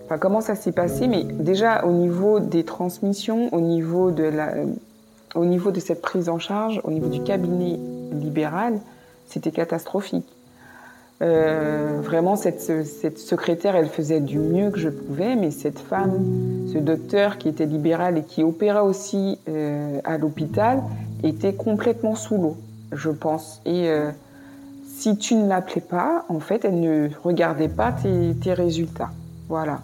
enfin, comment ça s'est passé, mais déjà au niveau des transmissions, au niveau de la, au niveau de cette prise en charge, au niveau du cabinet libéral, c'était catastrophique. Euh, vraiment, cette, cette, secrétaire, elle faisait du mieux que je pouvais, mais cette femme, ce docteur qui était libéral et qui opéra aussi euh, à l'hôpital, était complètement sous l'eau, je pense. Et euh, si tu ne l'appelais pas, en fait, elle ne regardait pas tes, tes résultats. Voilà.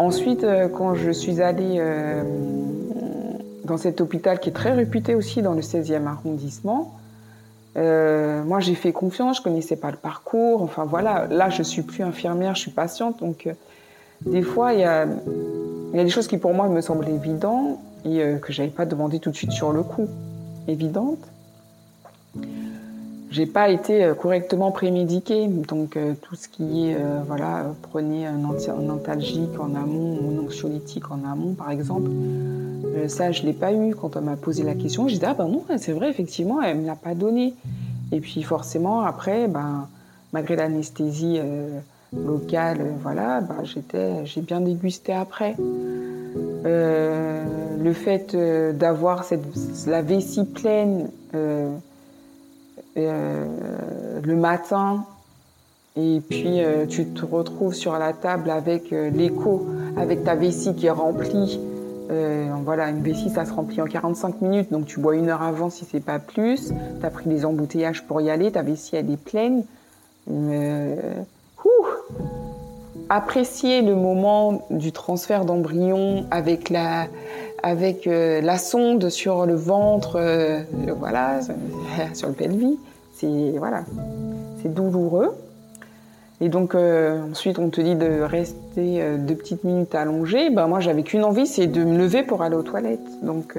Ensuite, euh, quand je suis allée euh, dans cet hôpital qui est très réputé aussi dans le 16e arrondissement, euh, moi, j'ai fait confiance, je connaissais pas le parcours. Enfin voilà, là, je suis plus infirmière, je suis patiente. Donc, euh, des fois, il y a, y a, des choses qui pour moi me semblent évidentes et euh, que j'avais pas demandé tout de suite sur le coup. Évidente. J'ai pas été correctement prémédiquée. Donc tout ce qui est, voilà, prenez un, antalgique en amont ou un anxiolytique en amont, par exemple, ça je l'ai pas eu. Quand on m'a posé la question, j'ai dit ah ben non, c'est vrai, effectivement, elle me l'a pas donné. Et puis forcément après, ben malgré l'anesthésie locale, voilà, ben, j'étais, j'ai bien dégusté après. Euh, le fait euh, d'avoir la vessie pleine euh, le matin et puis tu te retrouves sur la table avec l'écho, avec ta vessie qui est remplie. voilà, une vessie, ça se remplit en 45 minutes, donc tu bois une heure avant si c'est pas plus. Tu as pris des embouteillages pour y aller, ta vessie elle est pleine apprécier le moment du transfert d'embryon avec la, avec, euh, la sonde sur le ventre, euh, voilà, sur le pelvis. C'est voilà, c'est douloureux. Et donc euh, ensuite on te dit de rester deux petites minutes allongées. Ben moi j'avais qu'une envie, c'est de me lever pour aller aux toilettes. Donc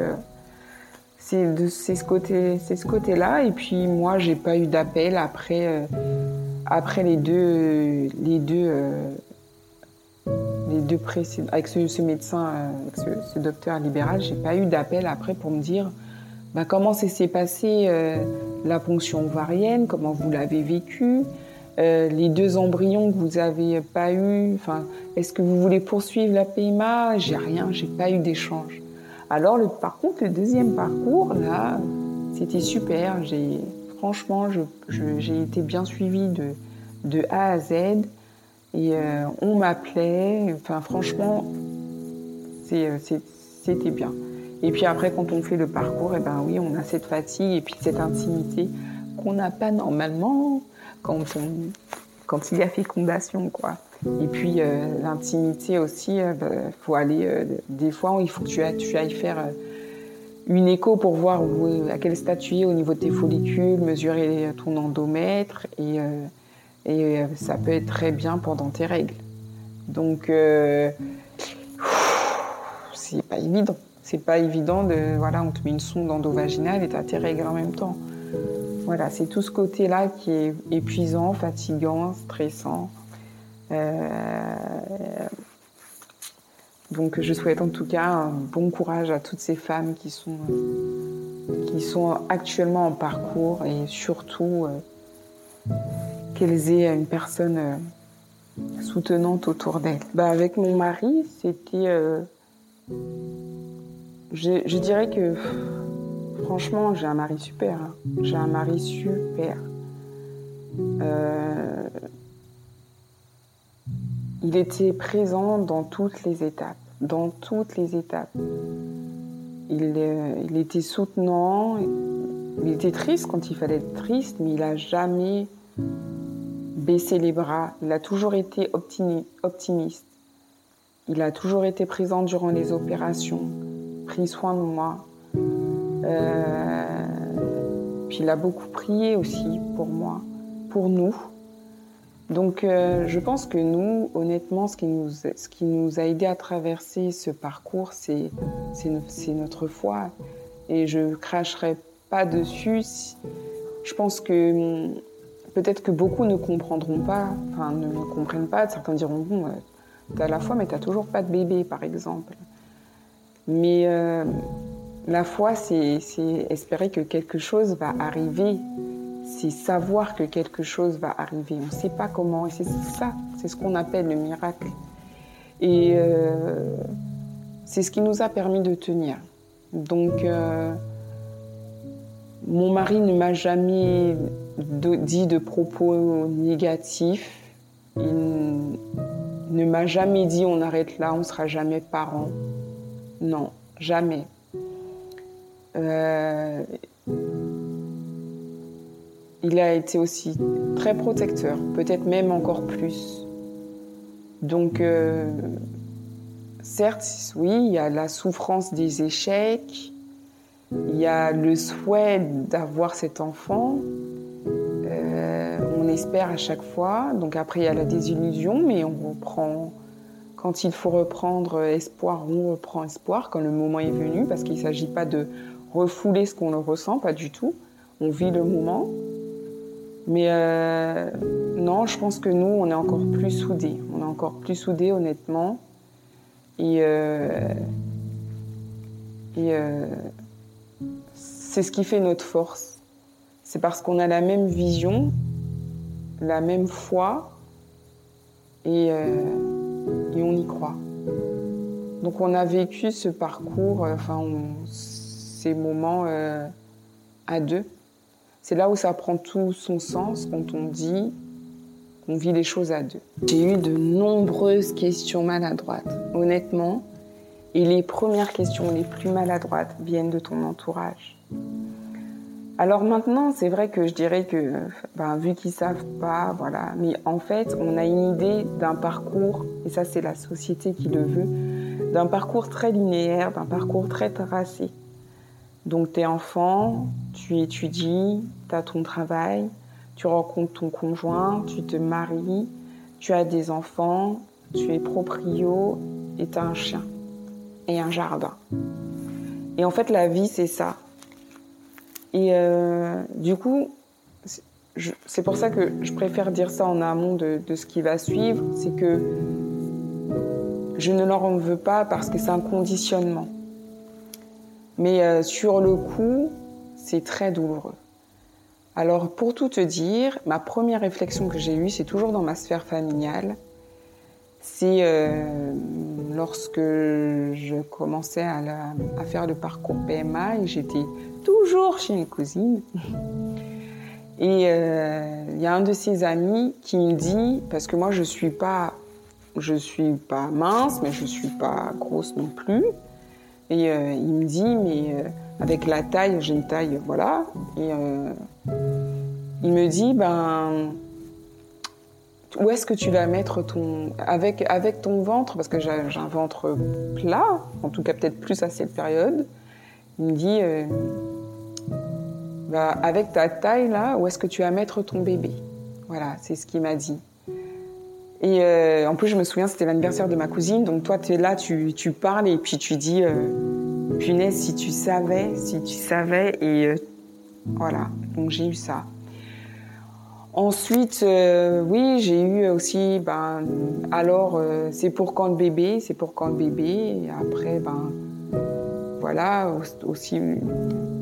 c'est ce côté, c'est ce côté-là. Et puis moi j'ai pas eu d'appel après après les deux les deux les deux précédents, avec ce, médecin, euh, ce, docteur libéral, j'ai pas eu d'appel après pour me dire bah, comment s'est passé euh, la ponction ovarienne, comment vous l'avez vécu, euh, les deux embryons que vous avez pas eu, enfin, est-ce que vous voulez poursuivre la PMA J'ai rien, j'ai pas eu d'échange. Alors le, par contre, le deuxième parcours, là, c'était super. J'ai, franchement, j'ai été bien suivie de, A à Z. Et euh, on m'appelait, enfin franchement, c'était bien. Et puis après, quand on fait le parcours, et eh ben oui, on a cette fatigue et puis cette intimité qu'on n'a pas normalement quand, quand il y a fécondation, quoi. Et puis euh, l'intimité aussi, il bah, faut aller. des fois, il faut que tu, ailles faire une écho pour voir à quel stade tu es au niveau de tes follicules, mesurer ton endomètre et et euh, ça peut être très bien pendant tes règles. Donc, euh, c'est pas évident. C'est pas évident de. Voilà, on te met une sonde endovaginale et t'as tes règles en même temps. Voilà, c'est tout ce côté-là qui est épuisant, fatigant, stressant. Euh, donc je souhaite en tout cas un bon courage à toutes ces femmes qui sont, qui sont actuellement en parcours et surtout qu'elles aient une personne euh, soutenante autour d'elles. Bah, avec mon mari, c'était. Euh, je, dirais que franchement, j'ai un mari super. Hein. J'ai un mari super. Euh, il était présent dans toutes les étapes. Dans toutes les étapes. Il, il était soutenant. Il était triste quand il fallait être triste, mais il n'a jamais baissé les bras. Il a toujours été optimiste. Il a toujours été présent durant les opérations, pris soin de moi. Euh, puis il a beaucoup prié aussi pour moi, pour nous. Donc euh, je pense que nous, honnêtement, ce qui nous, ce qui nous a aidé à traverser ce parcours, c'est notre foi. Et je cracherai pas dessus. Je pense que Peut-être que beaucoup ne comprendront pas, enfin ne comprennent pas. Certains diront bon, euh, t'as la foi, mais t'as toujours pas de bébé, par exemple. Mais euh, la foi, c'est espérer que quelque chose va arriver. C'est savoir que quelque chose va arriver. On ne sait pas comment. Et c'est ça, c'est ce qu'on appelle le miracle. Et euh, c'est ce qui nous a permis de tenir. Donc, mon mari ne m'a jamais dit de propos négatifs. Il ne m'a jamais dit on arrête là, on ne sera jamais parents. Non, jamais. Euh, il a été aussi très protecteur, peut-être même encore plus. Donc, euh, certes, oui, il y a la souffrance des échecs, il y a le souhait d'avoir cet enfant. Euh, on espère à chaque fois. Donc après, il y a la désillusion, mais on reprend. Quand il faut reprendre espoir, on reprend espoir quand le moment est venu, parce qu'il ne s'agit pas de refouler ce qu'on ressent, pas du tout. On vit le moment. Mais non, je pense que nous, on est encore plus soudés. On est encore plus soudés, honnêtement. Et, et c'est ce qui fait notre force. C'est parce qu'on a la même vision, la même foi, euh, et on y croit. Donc on a vécu ce parcours, euh, enfin ces moments euh, à deux. C'est là où ça prend tout son sens quand on dit qu'on vit les choses à deux. J'ai eu de nombreuses questions maladroites, honnêtement. Et les premières questions les plus maladroites viennent de ton entourage. Alors maintenant, c'est vrai que je dirais que, ben, vu qu'ils savent pas, voilà. Mais en fait, on a une idée d'un parcours, et ça c'est la société qui le veut, d'un parcours très linéaire, d'un parcours très tracé. Donc tu es enfant, tu étudies, tu as ton travail, tu rencontres ton conjoint, tu te maries, tu as des enfants, tu es proprio et tu un chien et un jardin. Et en fait, la vie, c'est ça. Et euh, du coup, c'est pour ça que je préfère dire ça en amont de, ce qui va suivre, c'est que je ne leur en veux pas parce que c'est un conditionnement. Mais euh, sur le coup, c'est très douloureux. Alors pour tout te dire, ma première réflexion que j'ai eue, c'est toujours dans ma sphère familiale, c'est euh, lorsque je commençais à, à, faire le parcours PMA et j'étais toujours chez mes cousines. Et euh, il y a un de ses amis qui me dit, parce que moi je suis pas, je suis pas mince, mais je suis pas grosse non plus. Et euh, il me dit, mais euh, avec la taille, j'ai une taille, voilà. Et il me dit, ben, où est-ce que tu vas mettre ton, avec avec ton ventre, parce que j'ai un ventre plat, en tout cas peut-être plus à cette période. Il me dit, bah, avec ta taille là, où est-ce que tu vas mettre ton bébé? Voilà, c'est ce qu'il m'a dit. Et euh, en plus, je me souviens, c'était l'anniversaire de ma cousine, donc toi, tu es là, tu, tu, parles et puis tu dis, euh, punaise, si tu savais, si tu savais, et euh, voilà, donc j'ai eu ça. Ensuite, oui, j'ai eu aussi, ben, alors, c'est pour quand le bébé, c'est pour quand le bébé, et après, ben, voilà, aussi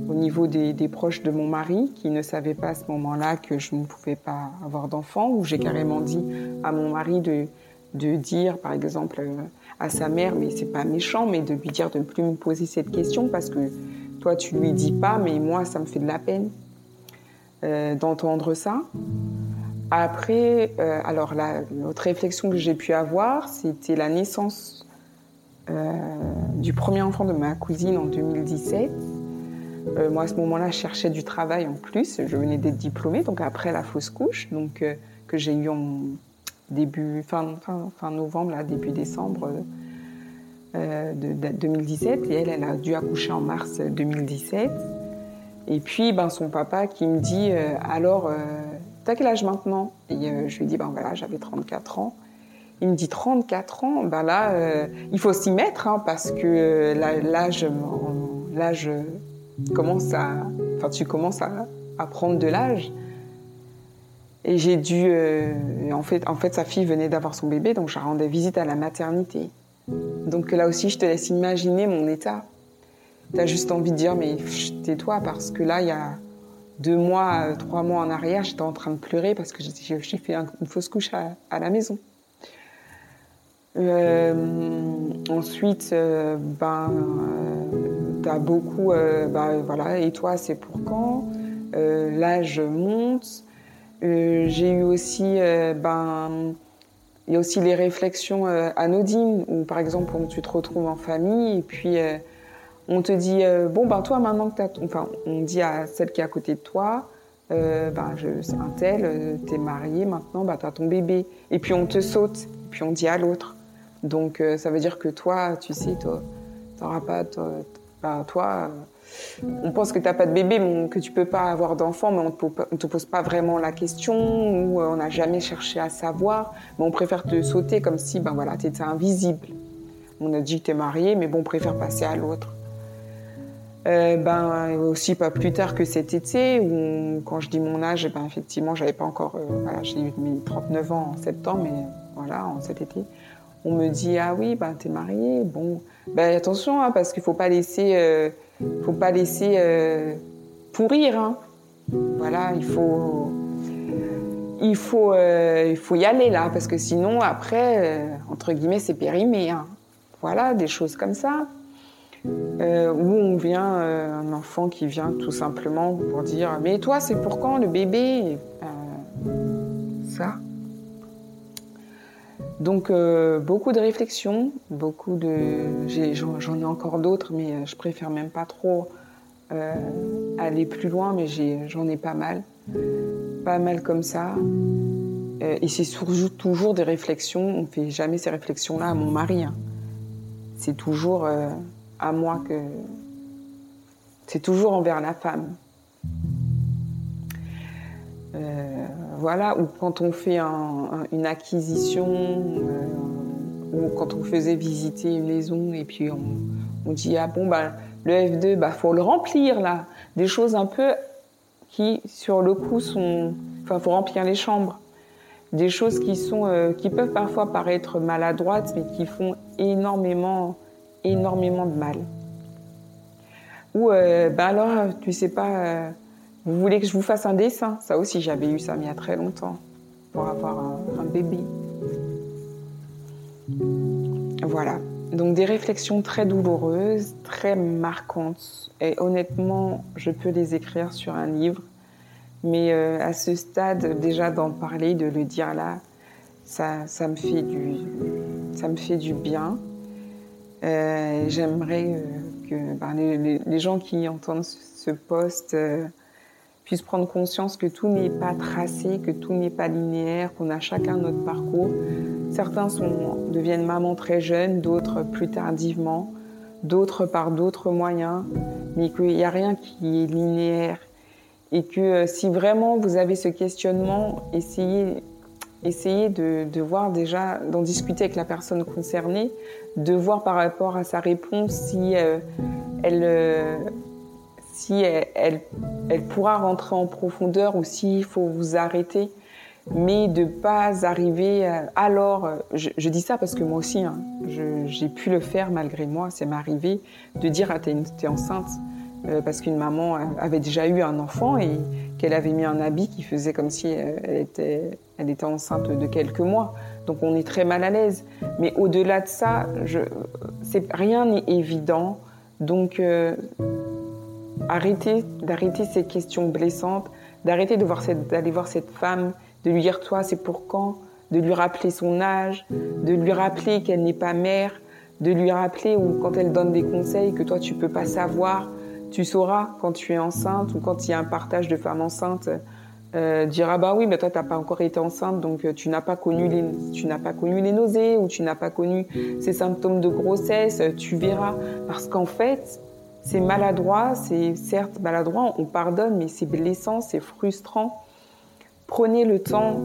au niveau des, proches de mon mari qui ne savaient pas à ce moment-là que je ne pouvais pas avoir d'enfant, où j'ai carrément dit à mon mari de, de dire, par exemple, euh, à sa mère, mais c'est pas méchant, mais de lui dire de ne plus me poser cette question parce que toi tu lui dis pas, mais moi ça me fait de la peine euh, d'entendre ça. Après, euh, alors l'autre réflexion que j'ai pu avoir, c'était la naissance du premier enfant de ma cousine en 2017. Euh, moi, à ce moment-là, je cherchais du travail en plus. Je venais d'être diplômée, donc après la fausse couche, donc euh, que j'ai eu en début, fin, fin, fin novembre, là, début décembre euh, de, 2017. Et elle, elle a dû accoucher en mars 2017. Et puis, ben, son papa qui me dit alors, t'as quel âge maintenant? Et je lui dis ben voilà, j'avais 34 ans. Il me dit 34 ans, ben là, il faut s'y mettre hein, parce que l'âge, l'âge commences à, enfin, tu commences à, prendre de l'âge. Et j'ai dû, euh, en fait, en fait, sa fille venait d'avoir son bébé, donc je rendais visite à la maternité. Donc là aussi, je te laisse imaginer mon état. Tu as juste envie de dire, mais tais-toi, parce que là, il y a deux mois, trois mois en arrière, j'étais en train de pleurer parce que j'ai fait une fausse couche à, la maison. Euh, ensuite, euh, ben, T'as beaucoup, euh, bah, voilà, et toi, c'est pour quand? Euh, L'âge monte. Euh, j'ai eu aussi, ben, il y a aussi les réflexions anodines, où par exemple, tu te retrouves en famille, et puis on te dit, bon, ben toi, maintenant que tu enfin, on dit à celle qui est à côté de toi, ben, c'est un tel, t'es marié, maintenant, ben, t'as ton bébé. Et puis on te saute, puis on dit à l'autre. Donc ça veut dire que toi, tu sais, toi, t'auras pas, bah, toi, euh, on pense que tu n'as pas de bébé, que tu peux pas avoir d'enfant, mais on ne te pose pas vraiment la question, ou euh, on n'a jamais cherché à savoir, mais on préfère te sauter comme si ben voilà, tu étais invisible. On a dit que tu es marié, mais bon, on préfère passer à l'autre. Euh, ben aussi pas plus tard que cet été où quand je dis mon âge, ben effectivement j'avais pas encore, euh, voilà, j'ai eu mes 39 ans en septembre, mais voilà en cet été, on me dit ah oui ben t'es mariée, bon ben attention hein, parce qu'il faut pas laisser, euh, faut pas laisser pourrir, hein. voilà il faut il faut il faut y aller là parce que sinon après entre guillemets c'est périmé, hein. voilà des choses comme ça. Euh, où on vient, euh, un enfant qui vient tout simplement pour dire Mais toi, c'est pour quand le bébé? Euh, Ça. Donc, beaucoup de réflexions, beaucoup de. J'en ai, encore d'autres, mais je préfère même pas trop aller plus loin, mais j'en ai, pas mal. Pas mal comme ça. et c'est toujours des réflexions. On ne fait jamais ces réflexions-là à mon mari. Hein. C'est toujours à moi que c'est toujours envers la femme. Euh, voilà, ou quand on fait une acquisition, euh, ou quand on faisait visiter une maison et puis on, dit ah bon bah le F2 bah faut le remplir là, des choses un peu qui sur le coup sont, enfin faut remplir les chambres, des choses qui sont euh, qui peuvent parfois paraître maladroites mais qui font énormément énormément de mal. Ou, euh, ben alors, tu sais pas, euh, vous voulez que je vous fasse un dessin? Ça aussi, j'avais eu ça il y a très longtemps, pour avoir un, bébé. Voilà. Donc des réflexions très douloureuses, très marquantes. Et honnêtement, je peux les écrire sur un livre. Mais euh, à ce stade, déjà d'en parler, de le dire là, ça, ça, me, fait du, ça me fait du bien. Euh, j'aimerais euh, que ben, les, gens qui entendent ce poste euh, puissent prendre conscience que tout n'est pas tracé, que tout n'est pas linéaire, qu'on a chacun notre parcours. Certains sont, deviennent mamans très jeunes, d'autres plus tardivement, d'autres par d'autres moyens, mais qu'il n'y a rien qui est linéaire. Et que si vraiment vous avez ce questionnement, essayez essayer de, voir déjà, d'en discuter avec la personne concernée, de voir par rapport à sa réponse si euh, elle, euh, si elle, elle, pourra rentrer en profondeur ou s'il faut vous arrêter, mais de pas arriver euh, alors. Je, dis ça parce que moi aussi, hein, j'ai pu le faire malgré moi, c'est m'arriver de dire ah t'es enceinte parce qu'une maman avait déjà eu un enfant et qu'elle avait mis un habit qui faisait comme si elle était elle était enceinte de quelques mois, donc on est très mal à l'aise. Mais au-delà de ça, je, rien n'est évident. Donc euh, arrêtez d'arrêter ces questions blessantes, d'arrêter d'aller voir cette femme, de lui dire toi c'est pour quand, de lui rappeler son âge, de lui rappeler qu'elle n'est pas mère, de lui rappeler ou quand elle donne des conseils que toi tu peux pas savoir, tu sauras quand tu es enceinte ou quand il y a un partage de femmes enceintes euh, dire ah bah oui mais toi t'as pas encore été enceinte donc euh, tu n'as pas connu les tu n'as pas connu les nausées ou tu n'as pas connu ces symptômes de grossesse. Tu verras parce qu'en fait c'est maladroit c'est certes maladroit on pardonne mais c'est blessant c'est frustrant. Prenez le temps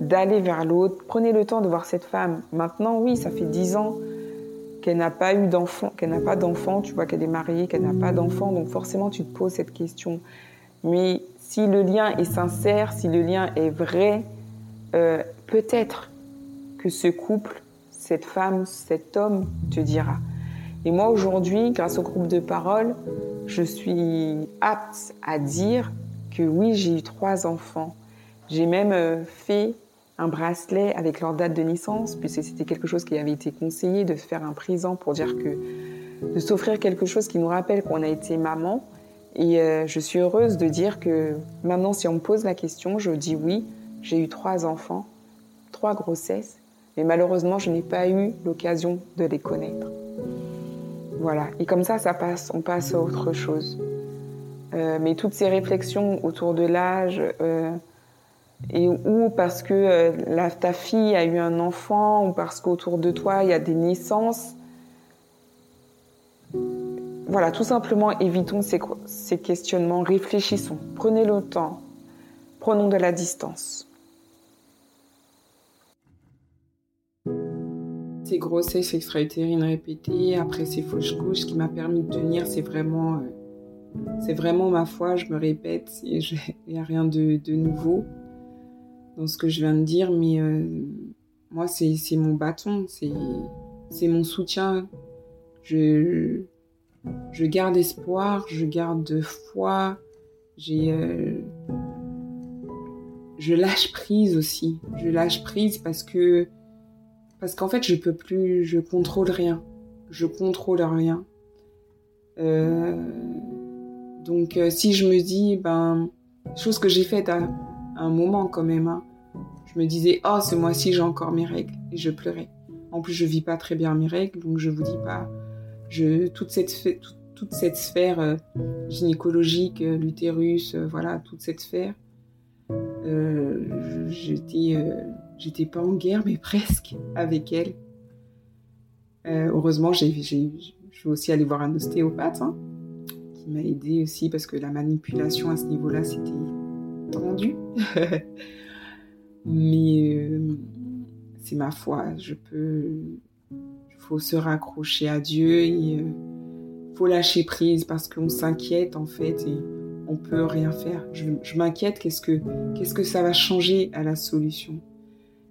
d'aller vers l'autre. Prenez le temps de voir cette femme. Maintenant oui ça fait dix ans qu'elle n'a pas eu d'enfant qu'elle n'a pas d'enfant. Tu vois qu'elle est mariée qu'elle n'a pas d'enfant. Donc forcément tu te poses cette question. Mais si le lien est sincère, si le lien est vrai, euh, peut-être que ce couple, cette femme, cet homme te dira. Et moi aujourd'hui, grâce au groupe de parole, je suis apte à dire que oui, j'ai eu trois enfants. J'ai même euh, fait un bracelet avec leur date de naissance, puisque c'était quelque chose qui avait été conseillé de faire un présent pour dire que de s'offrir quelque chose qui nous rappelle qu'on a été maman. Et euh, je suis heureuse de dire que maintenant, si on me pose la question, je dis oui, j'ai eu trois enfants, trois grossesses, mais malheureusement, je n'ai pas eu l'occasion de les connaître. Voilà, et comme ça, ça passe, on passe à autre chose. Euh, mais toutes ces réflexions autour de l'âge, euh, et ou parce que ta fille a eu un enfant, ou parce qu'autour de toi, il y a des naissances, voilà, tout simplement, évitons ces, questionnements, réfléchissons, prenez le temps, prenons de la distance. Ces grossesses extra-utérines répétées, après ces fausses couches, qui m'a permis de tenir, c'est vraiment, euh, c'est vraiment ma foi. Je me répète, il n'y a rien de, nouveau dans ce que je viens de dire, mais euh, moi, c'est mon bâton, c'est mon soutien. Je, je garde espoir, je garde foi, j'ai, euh, je lâche prise aussi. Je lâche prise parce que parce qu'en fait, je peux plus, je contrôle rien. Je contrôle rien. Euh, donc, euh, si je me dis, ben, chose que j'ai faite à, un moment quand même, hein, je me disais, oh, ce mois-ci, j'ai encore mes règles. Et je pleurais. En plus, je vis pas très bien mes règles, donc je vous dis pas, je, toute cette, toute, cette sphère euh, gynécologique, l'utérus, voilà, toute cette sphère, j'étais J'étais pas en guerre, mais presque avec elle. Euh, heureusement, j'ai, je vais aussi aller voir un ostéopathe hein, qui m'a aidé aussi parce que la manipulation à ce niveau-là, c'était tendu. mais euh, c'est ma foi. Il faut se raccrocher à Dieu et euh, faut lâcher prise parce qu'on s'inquiète en fait et on peut rien faire. Je, je m'inquiète. Qu'est-ce que qu'est-ce que ça va changer à la solution?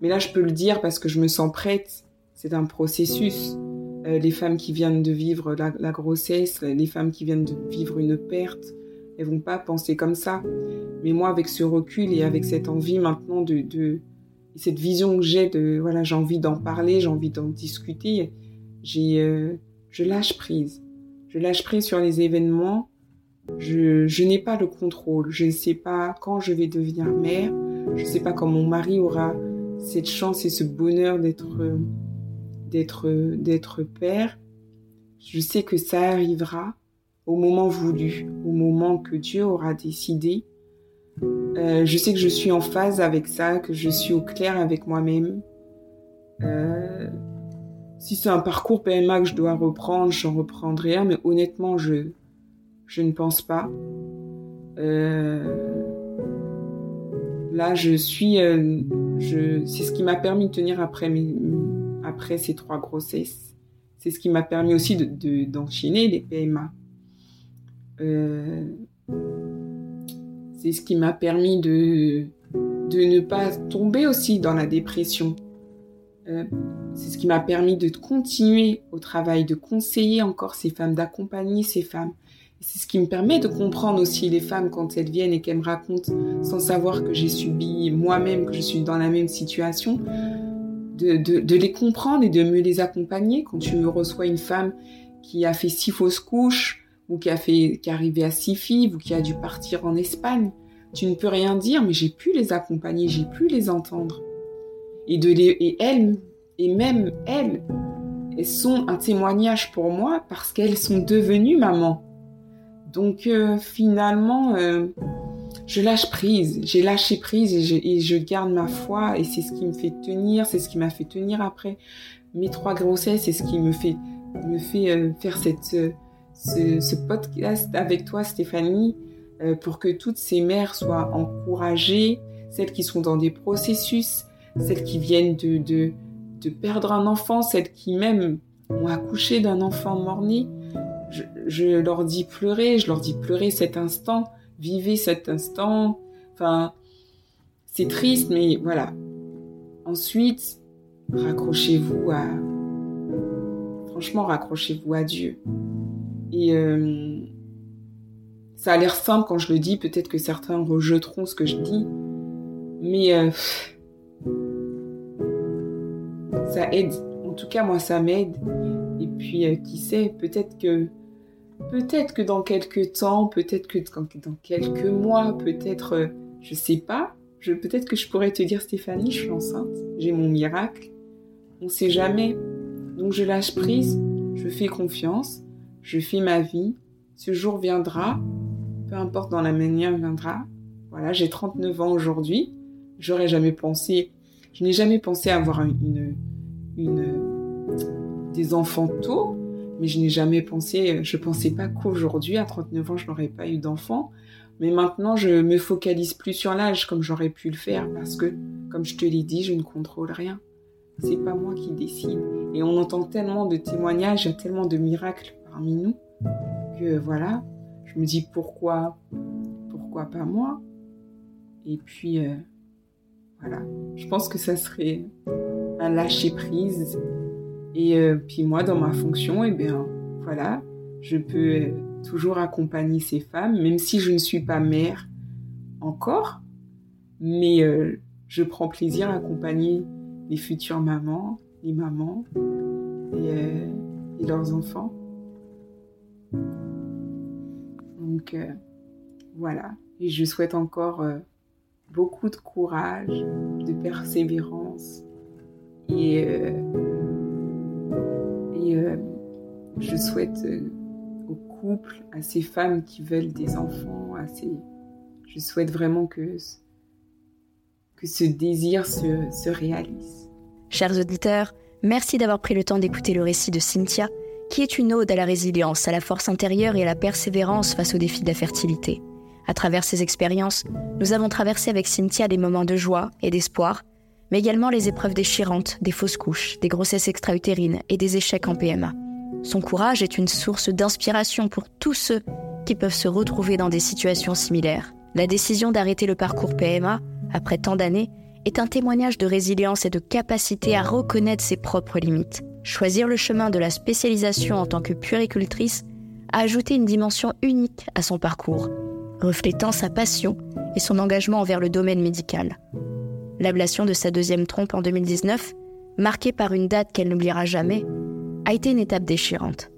Mais là, je peux le dire parce que je me sens prête. C'est un processus. Euh, les femmes qui viennent de vivre la, grossesse, les femmes qui viennent de vivre une perte, elles vont pas penser comme ça. Mais moi, avec ce recul et avec cette envie maintenant de, cette vision que j'ai de, voilà, j'ai envie d'en parler, j'ai envie d'en discuter, j'ai, euh, je lâche prise. Je lâche prise sur les événements. Je, je n'ai pas le contrôle. Je ne sais pas quand je vais devenir mère. Je ne sais pas quand mon mari aura cette chance et ce bonheur d'être d'être d'être père, je sais que ça arrivera au moment voulu, au moment que Dieu aura décidé. Euh, je sais que je suis en phase avec ça, que je suis au clair avec moi-même. Euh, si c'est un parcours PMA que je dois reprendre, j'en reprendrai un, mais honnêtement, je, je ne pense pas. Euh, là, je suis, euh, c'est ce qui m'a permis de tenir après, ces trois grossesses. C'est ce qui m'a permis aussi d'enchaîner de, les PMA. Euh, c'est ce qui m'a permis de, de ne pas tomber aussi dans la dépression. Euh, c'est ce qui m'a permis de continuer au travail, de conseiller encore ces femmes, d'accompagner ces femmes. C'est ce qui me permet de comprendre aussi les femmes quand elles viennent et qu'elles me racontent sans savoir que j'ai subi moi-même, que je suis dans la même situation, de, les comprendre et de me les accompagner. Quand tu me reçois une femme qui a fait six fausses couches, ou qui a fait, qui est arrivée à six filles, ou qui a dû partir en Espagne, tu ne peux rien dire, mais j'ai pu les accompagner, j'ai pu les entendre. Et elles, et même elles, elles sont un témoignage pour moi parce qu'elles sont devenues mamans. Donc euh, finalement, euh, je lâche prise, j'ai lâché prise et je, garde ma foi et c'est ce qui me fait tenir, c'est ce qui m'a fait tenir après mes trois grossesses, c'est ce qui me fait me fait euh, faire cette ce, podcast avec toi Stéphanie pour que toutes ces mères soient encouragées, celles qui sont dans des processus, celles qui viennent de, de, de perdre un enfant, celles qui même ont accouché d'un enfant mort-né je, leur dis pleurer, je leur dis pleurer cet instant, vivez cet instant. Enfin, c'est triste, mais voilà. Ensuite, raccrochez-vous à... Franchement, raccrochez-vous à Dieu. Et euh, ça a l'air simple quand je le dis, peut-être que certains rejeteront ce que je dis, mais euh, ça aide. En tout cas, moi, ça m'aide. Et puis, euh, qui sait, peut-être que Peut-être que dans quelques temps, peut-être que dans quelques mois, peut-être, euh, je sais pas, peut-être que je pourrais te dire Stéphanie, je suis enceinte, j'ai mon miracle. On sait jamais. Donc je lâche prise, je fais confiance, je fais ma vie. Ce jour viendra, peu importe dans la manière viendra. Voilà, j'ai 39 ans aujourd'hui. J'aurais jamais pensé, je n'ai jamais pensé avoir une, une, des enfants tôt mais je n'ai jamais pensé, je pensais pas qu'aujourd'hui, à 39 ans, je n'aurais pas eu d'enfant. Mais maintenant, je me focalise plus sur l'âge comme j'aurais pu le faire parce que, comme je te l'ai dit, je ne contrôle rien. c'est pas moi qui décide. Et on entend tellement de témoignages, il y a tellement de miracles parmi nous que voilà, je me dis pourquoi, pourquoi pas moi? Et puis euh, voilà, je pense que ça serait un lâcher prise. Et euh, puis moi, dans ma fonction, eh bien voilà, je peux euh, toujours accompagner ces femmes, même si je ne suis pas mère encore, mais je prends plaisir à accompagner les futures mamans, les mamans et, leurs enfants. Donc voilà, et je souhaite encore beaucoup de courage, de persévérance. Et, euh, euh, je souhaite euh, aux couples, à ces femmes qui veulent des enfants, à ces... je souhaite vraiment que, que ce désir se, se réalise. Chers auditeurs, merci d'avoir pris le temps d'écouter le récit de Cynthia, qui est une ode à la résilience, à la force intérieure et à la persévérance face aux défis de la fertilité. À travers ces expériences, nous avons traversé avec Cynthia des moments de joie et d'espoir, mais également les épreuves déchirantes, des fausses couches, des grossesses extra-utérines et des échecs en PMA. Son courage est une source d'inspiration pour tous ceux qui peuvent se retrouver dans des situations similaires. La décision d'arrêter le parcours PMA, après tant d'années, est un témoignage de résilience et de capacité à reconnaître ses propres limites. Choisir le chemin de la spécialisation en tant que puéricultrice a ajouté une dimension unique à son parcours reflétant sa passion et son engagement envers le domaine médical. L'ablation de sa deuxième trompe en 2019, marquée par une date qu'elle n'oubliera jamais, a été une étape déchirante.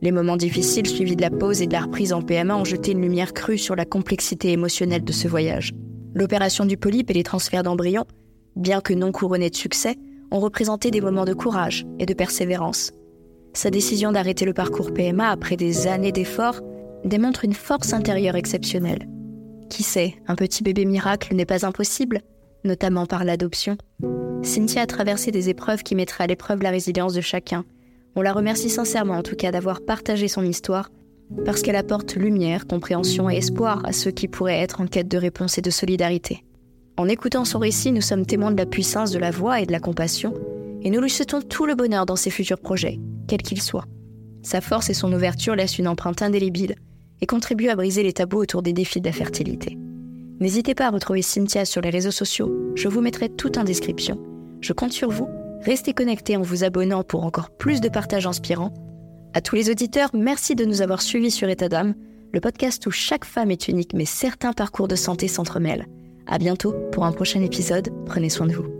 Les moments difficiles suivis de la pause et de la reprise en PMA ont jeté une lumière crue sur la complexité émotionnelle de ce voyage. L'opération du polype et les transferts d'embryons, bien que non couronnés de succès, ont représenté des moments de courage et de persévérance. Sa décision d'arrêter le parcours PMA après des années d'efforts démontre une force intérieure exceptionnelle. Qui sait, un petit bébé miracle n'est pas impossible, notamment par l'adoption. Cynthia a traversé des épreuves qui mettraient à l'épreuve la résilience de chacun. On la remercie sincèrement en tout cas d'avoir partagé son histoire, parce qu'elle apporte lumière, compréhension et espoir à ceux qui pourraient être en quête de réponse et de solidarité. En écoutant son récit, nous sommes témoins de la puissance de la voix et de la compassion, et nous lui souhaitons tout le bonheur dans ses futurs projets, quels qu'ils soient. Sa force et son ouverture laissent une empreinte indélébile et contribue à briser les tabous autour des défis de la fertilité. N'hésitez pas à retrouver Cynthia sur les réseaux sociaux, je vous mettrai tout en description. Je compte sur vous, restez connectés en vous abonnant pour encore plus de partages inspirants. À tous les auditeurs, merci de nous avoir suivis sur État d'âme, le podcast où chaque femme est unique mais certains parcours de santé s'entremêlent. À bientôt pour un prochain épisode, prenez soin de vous.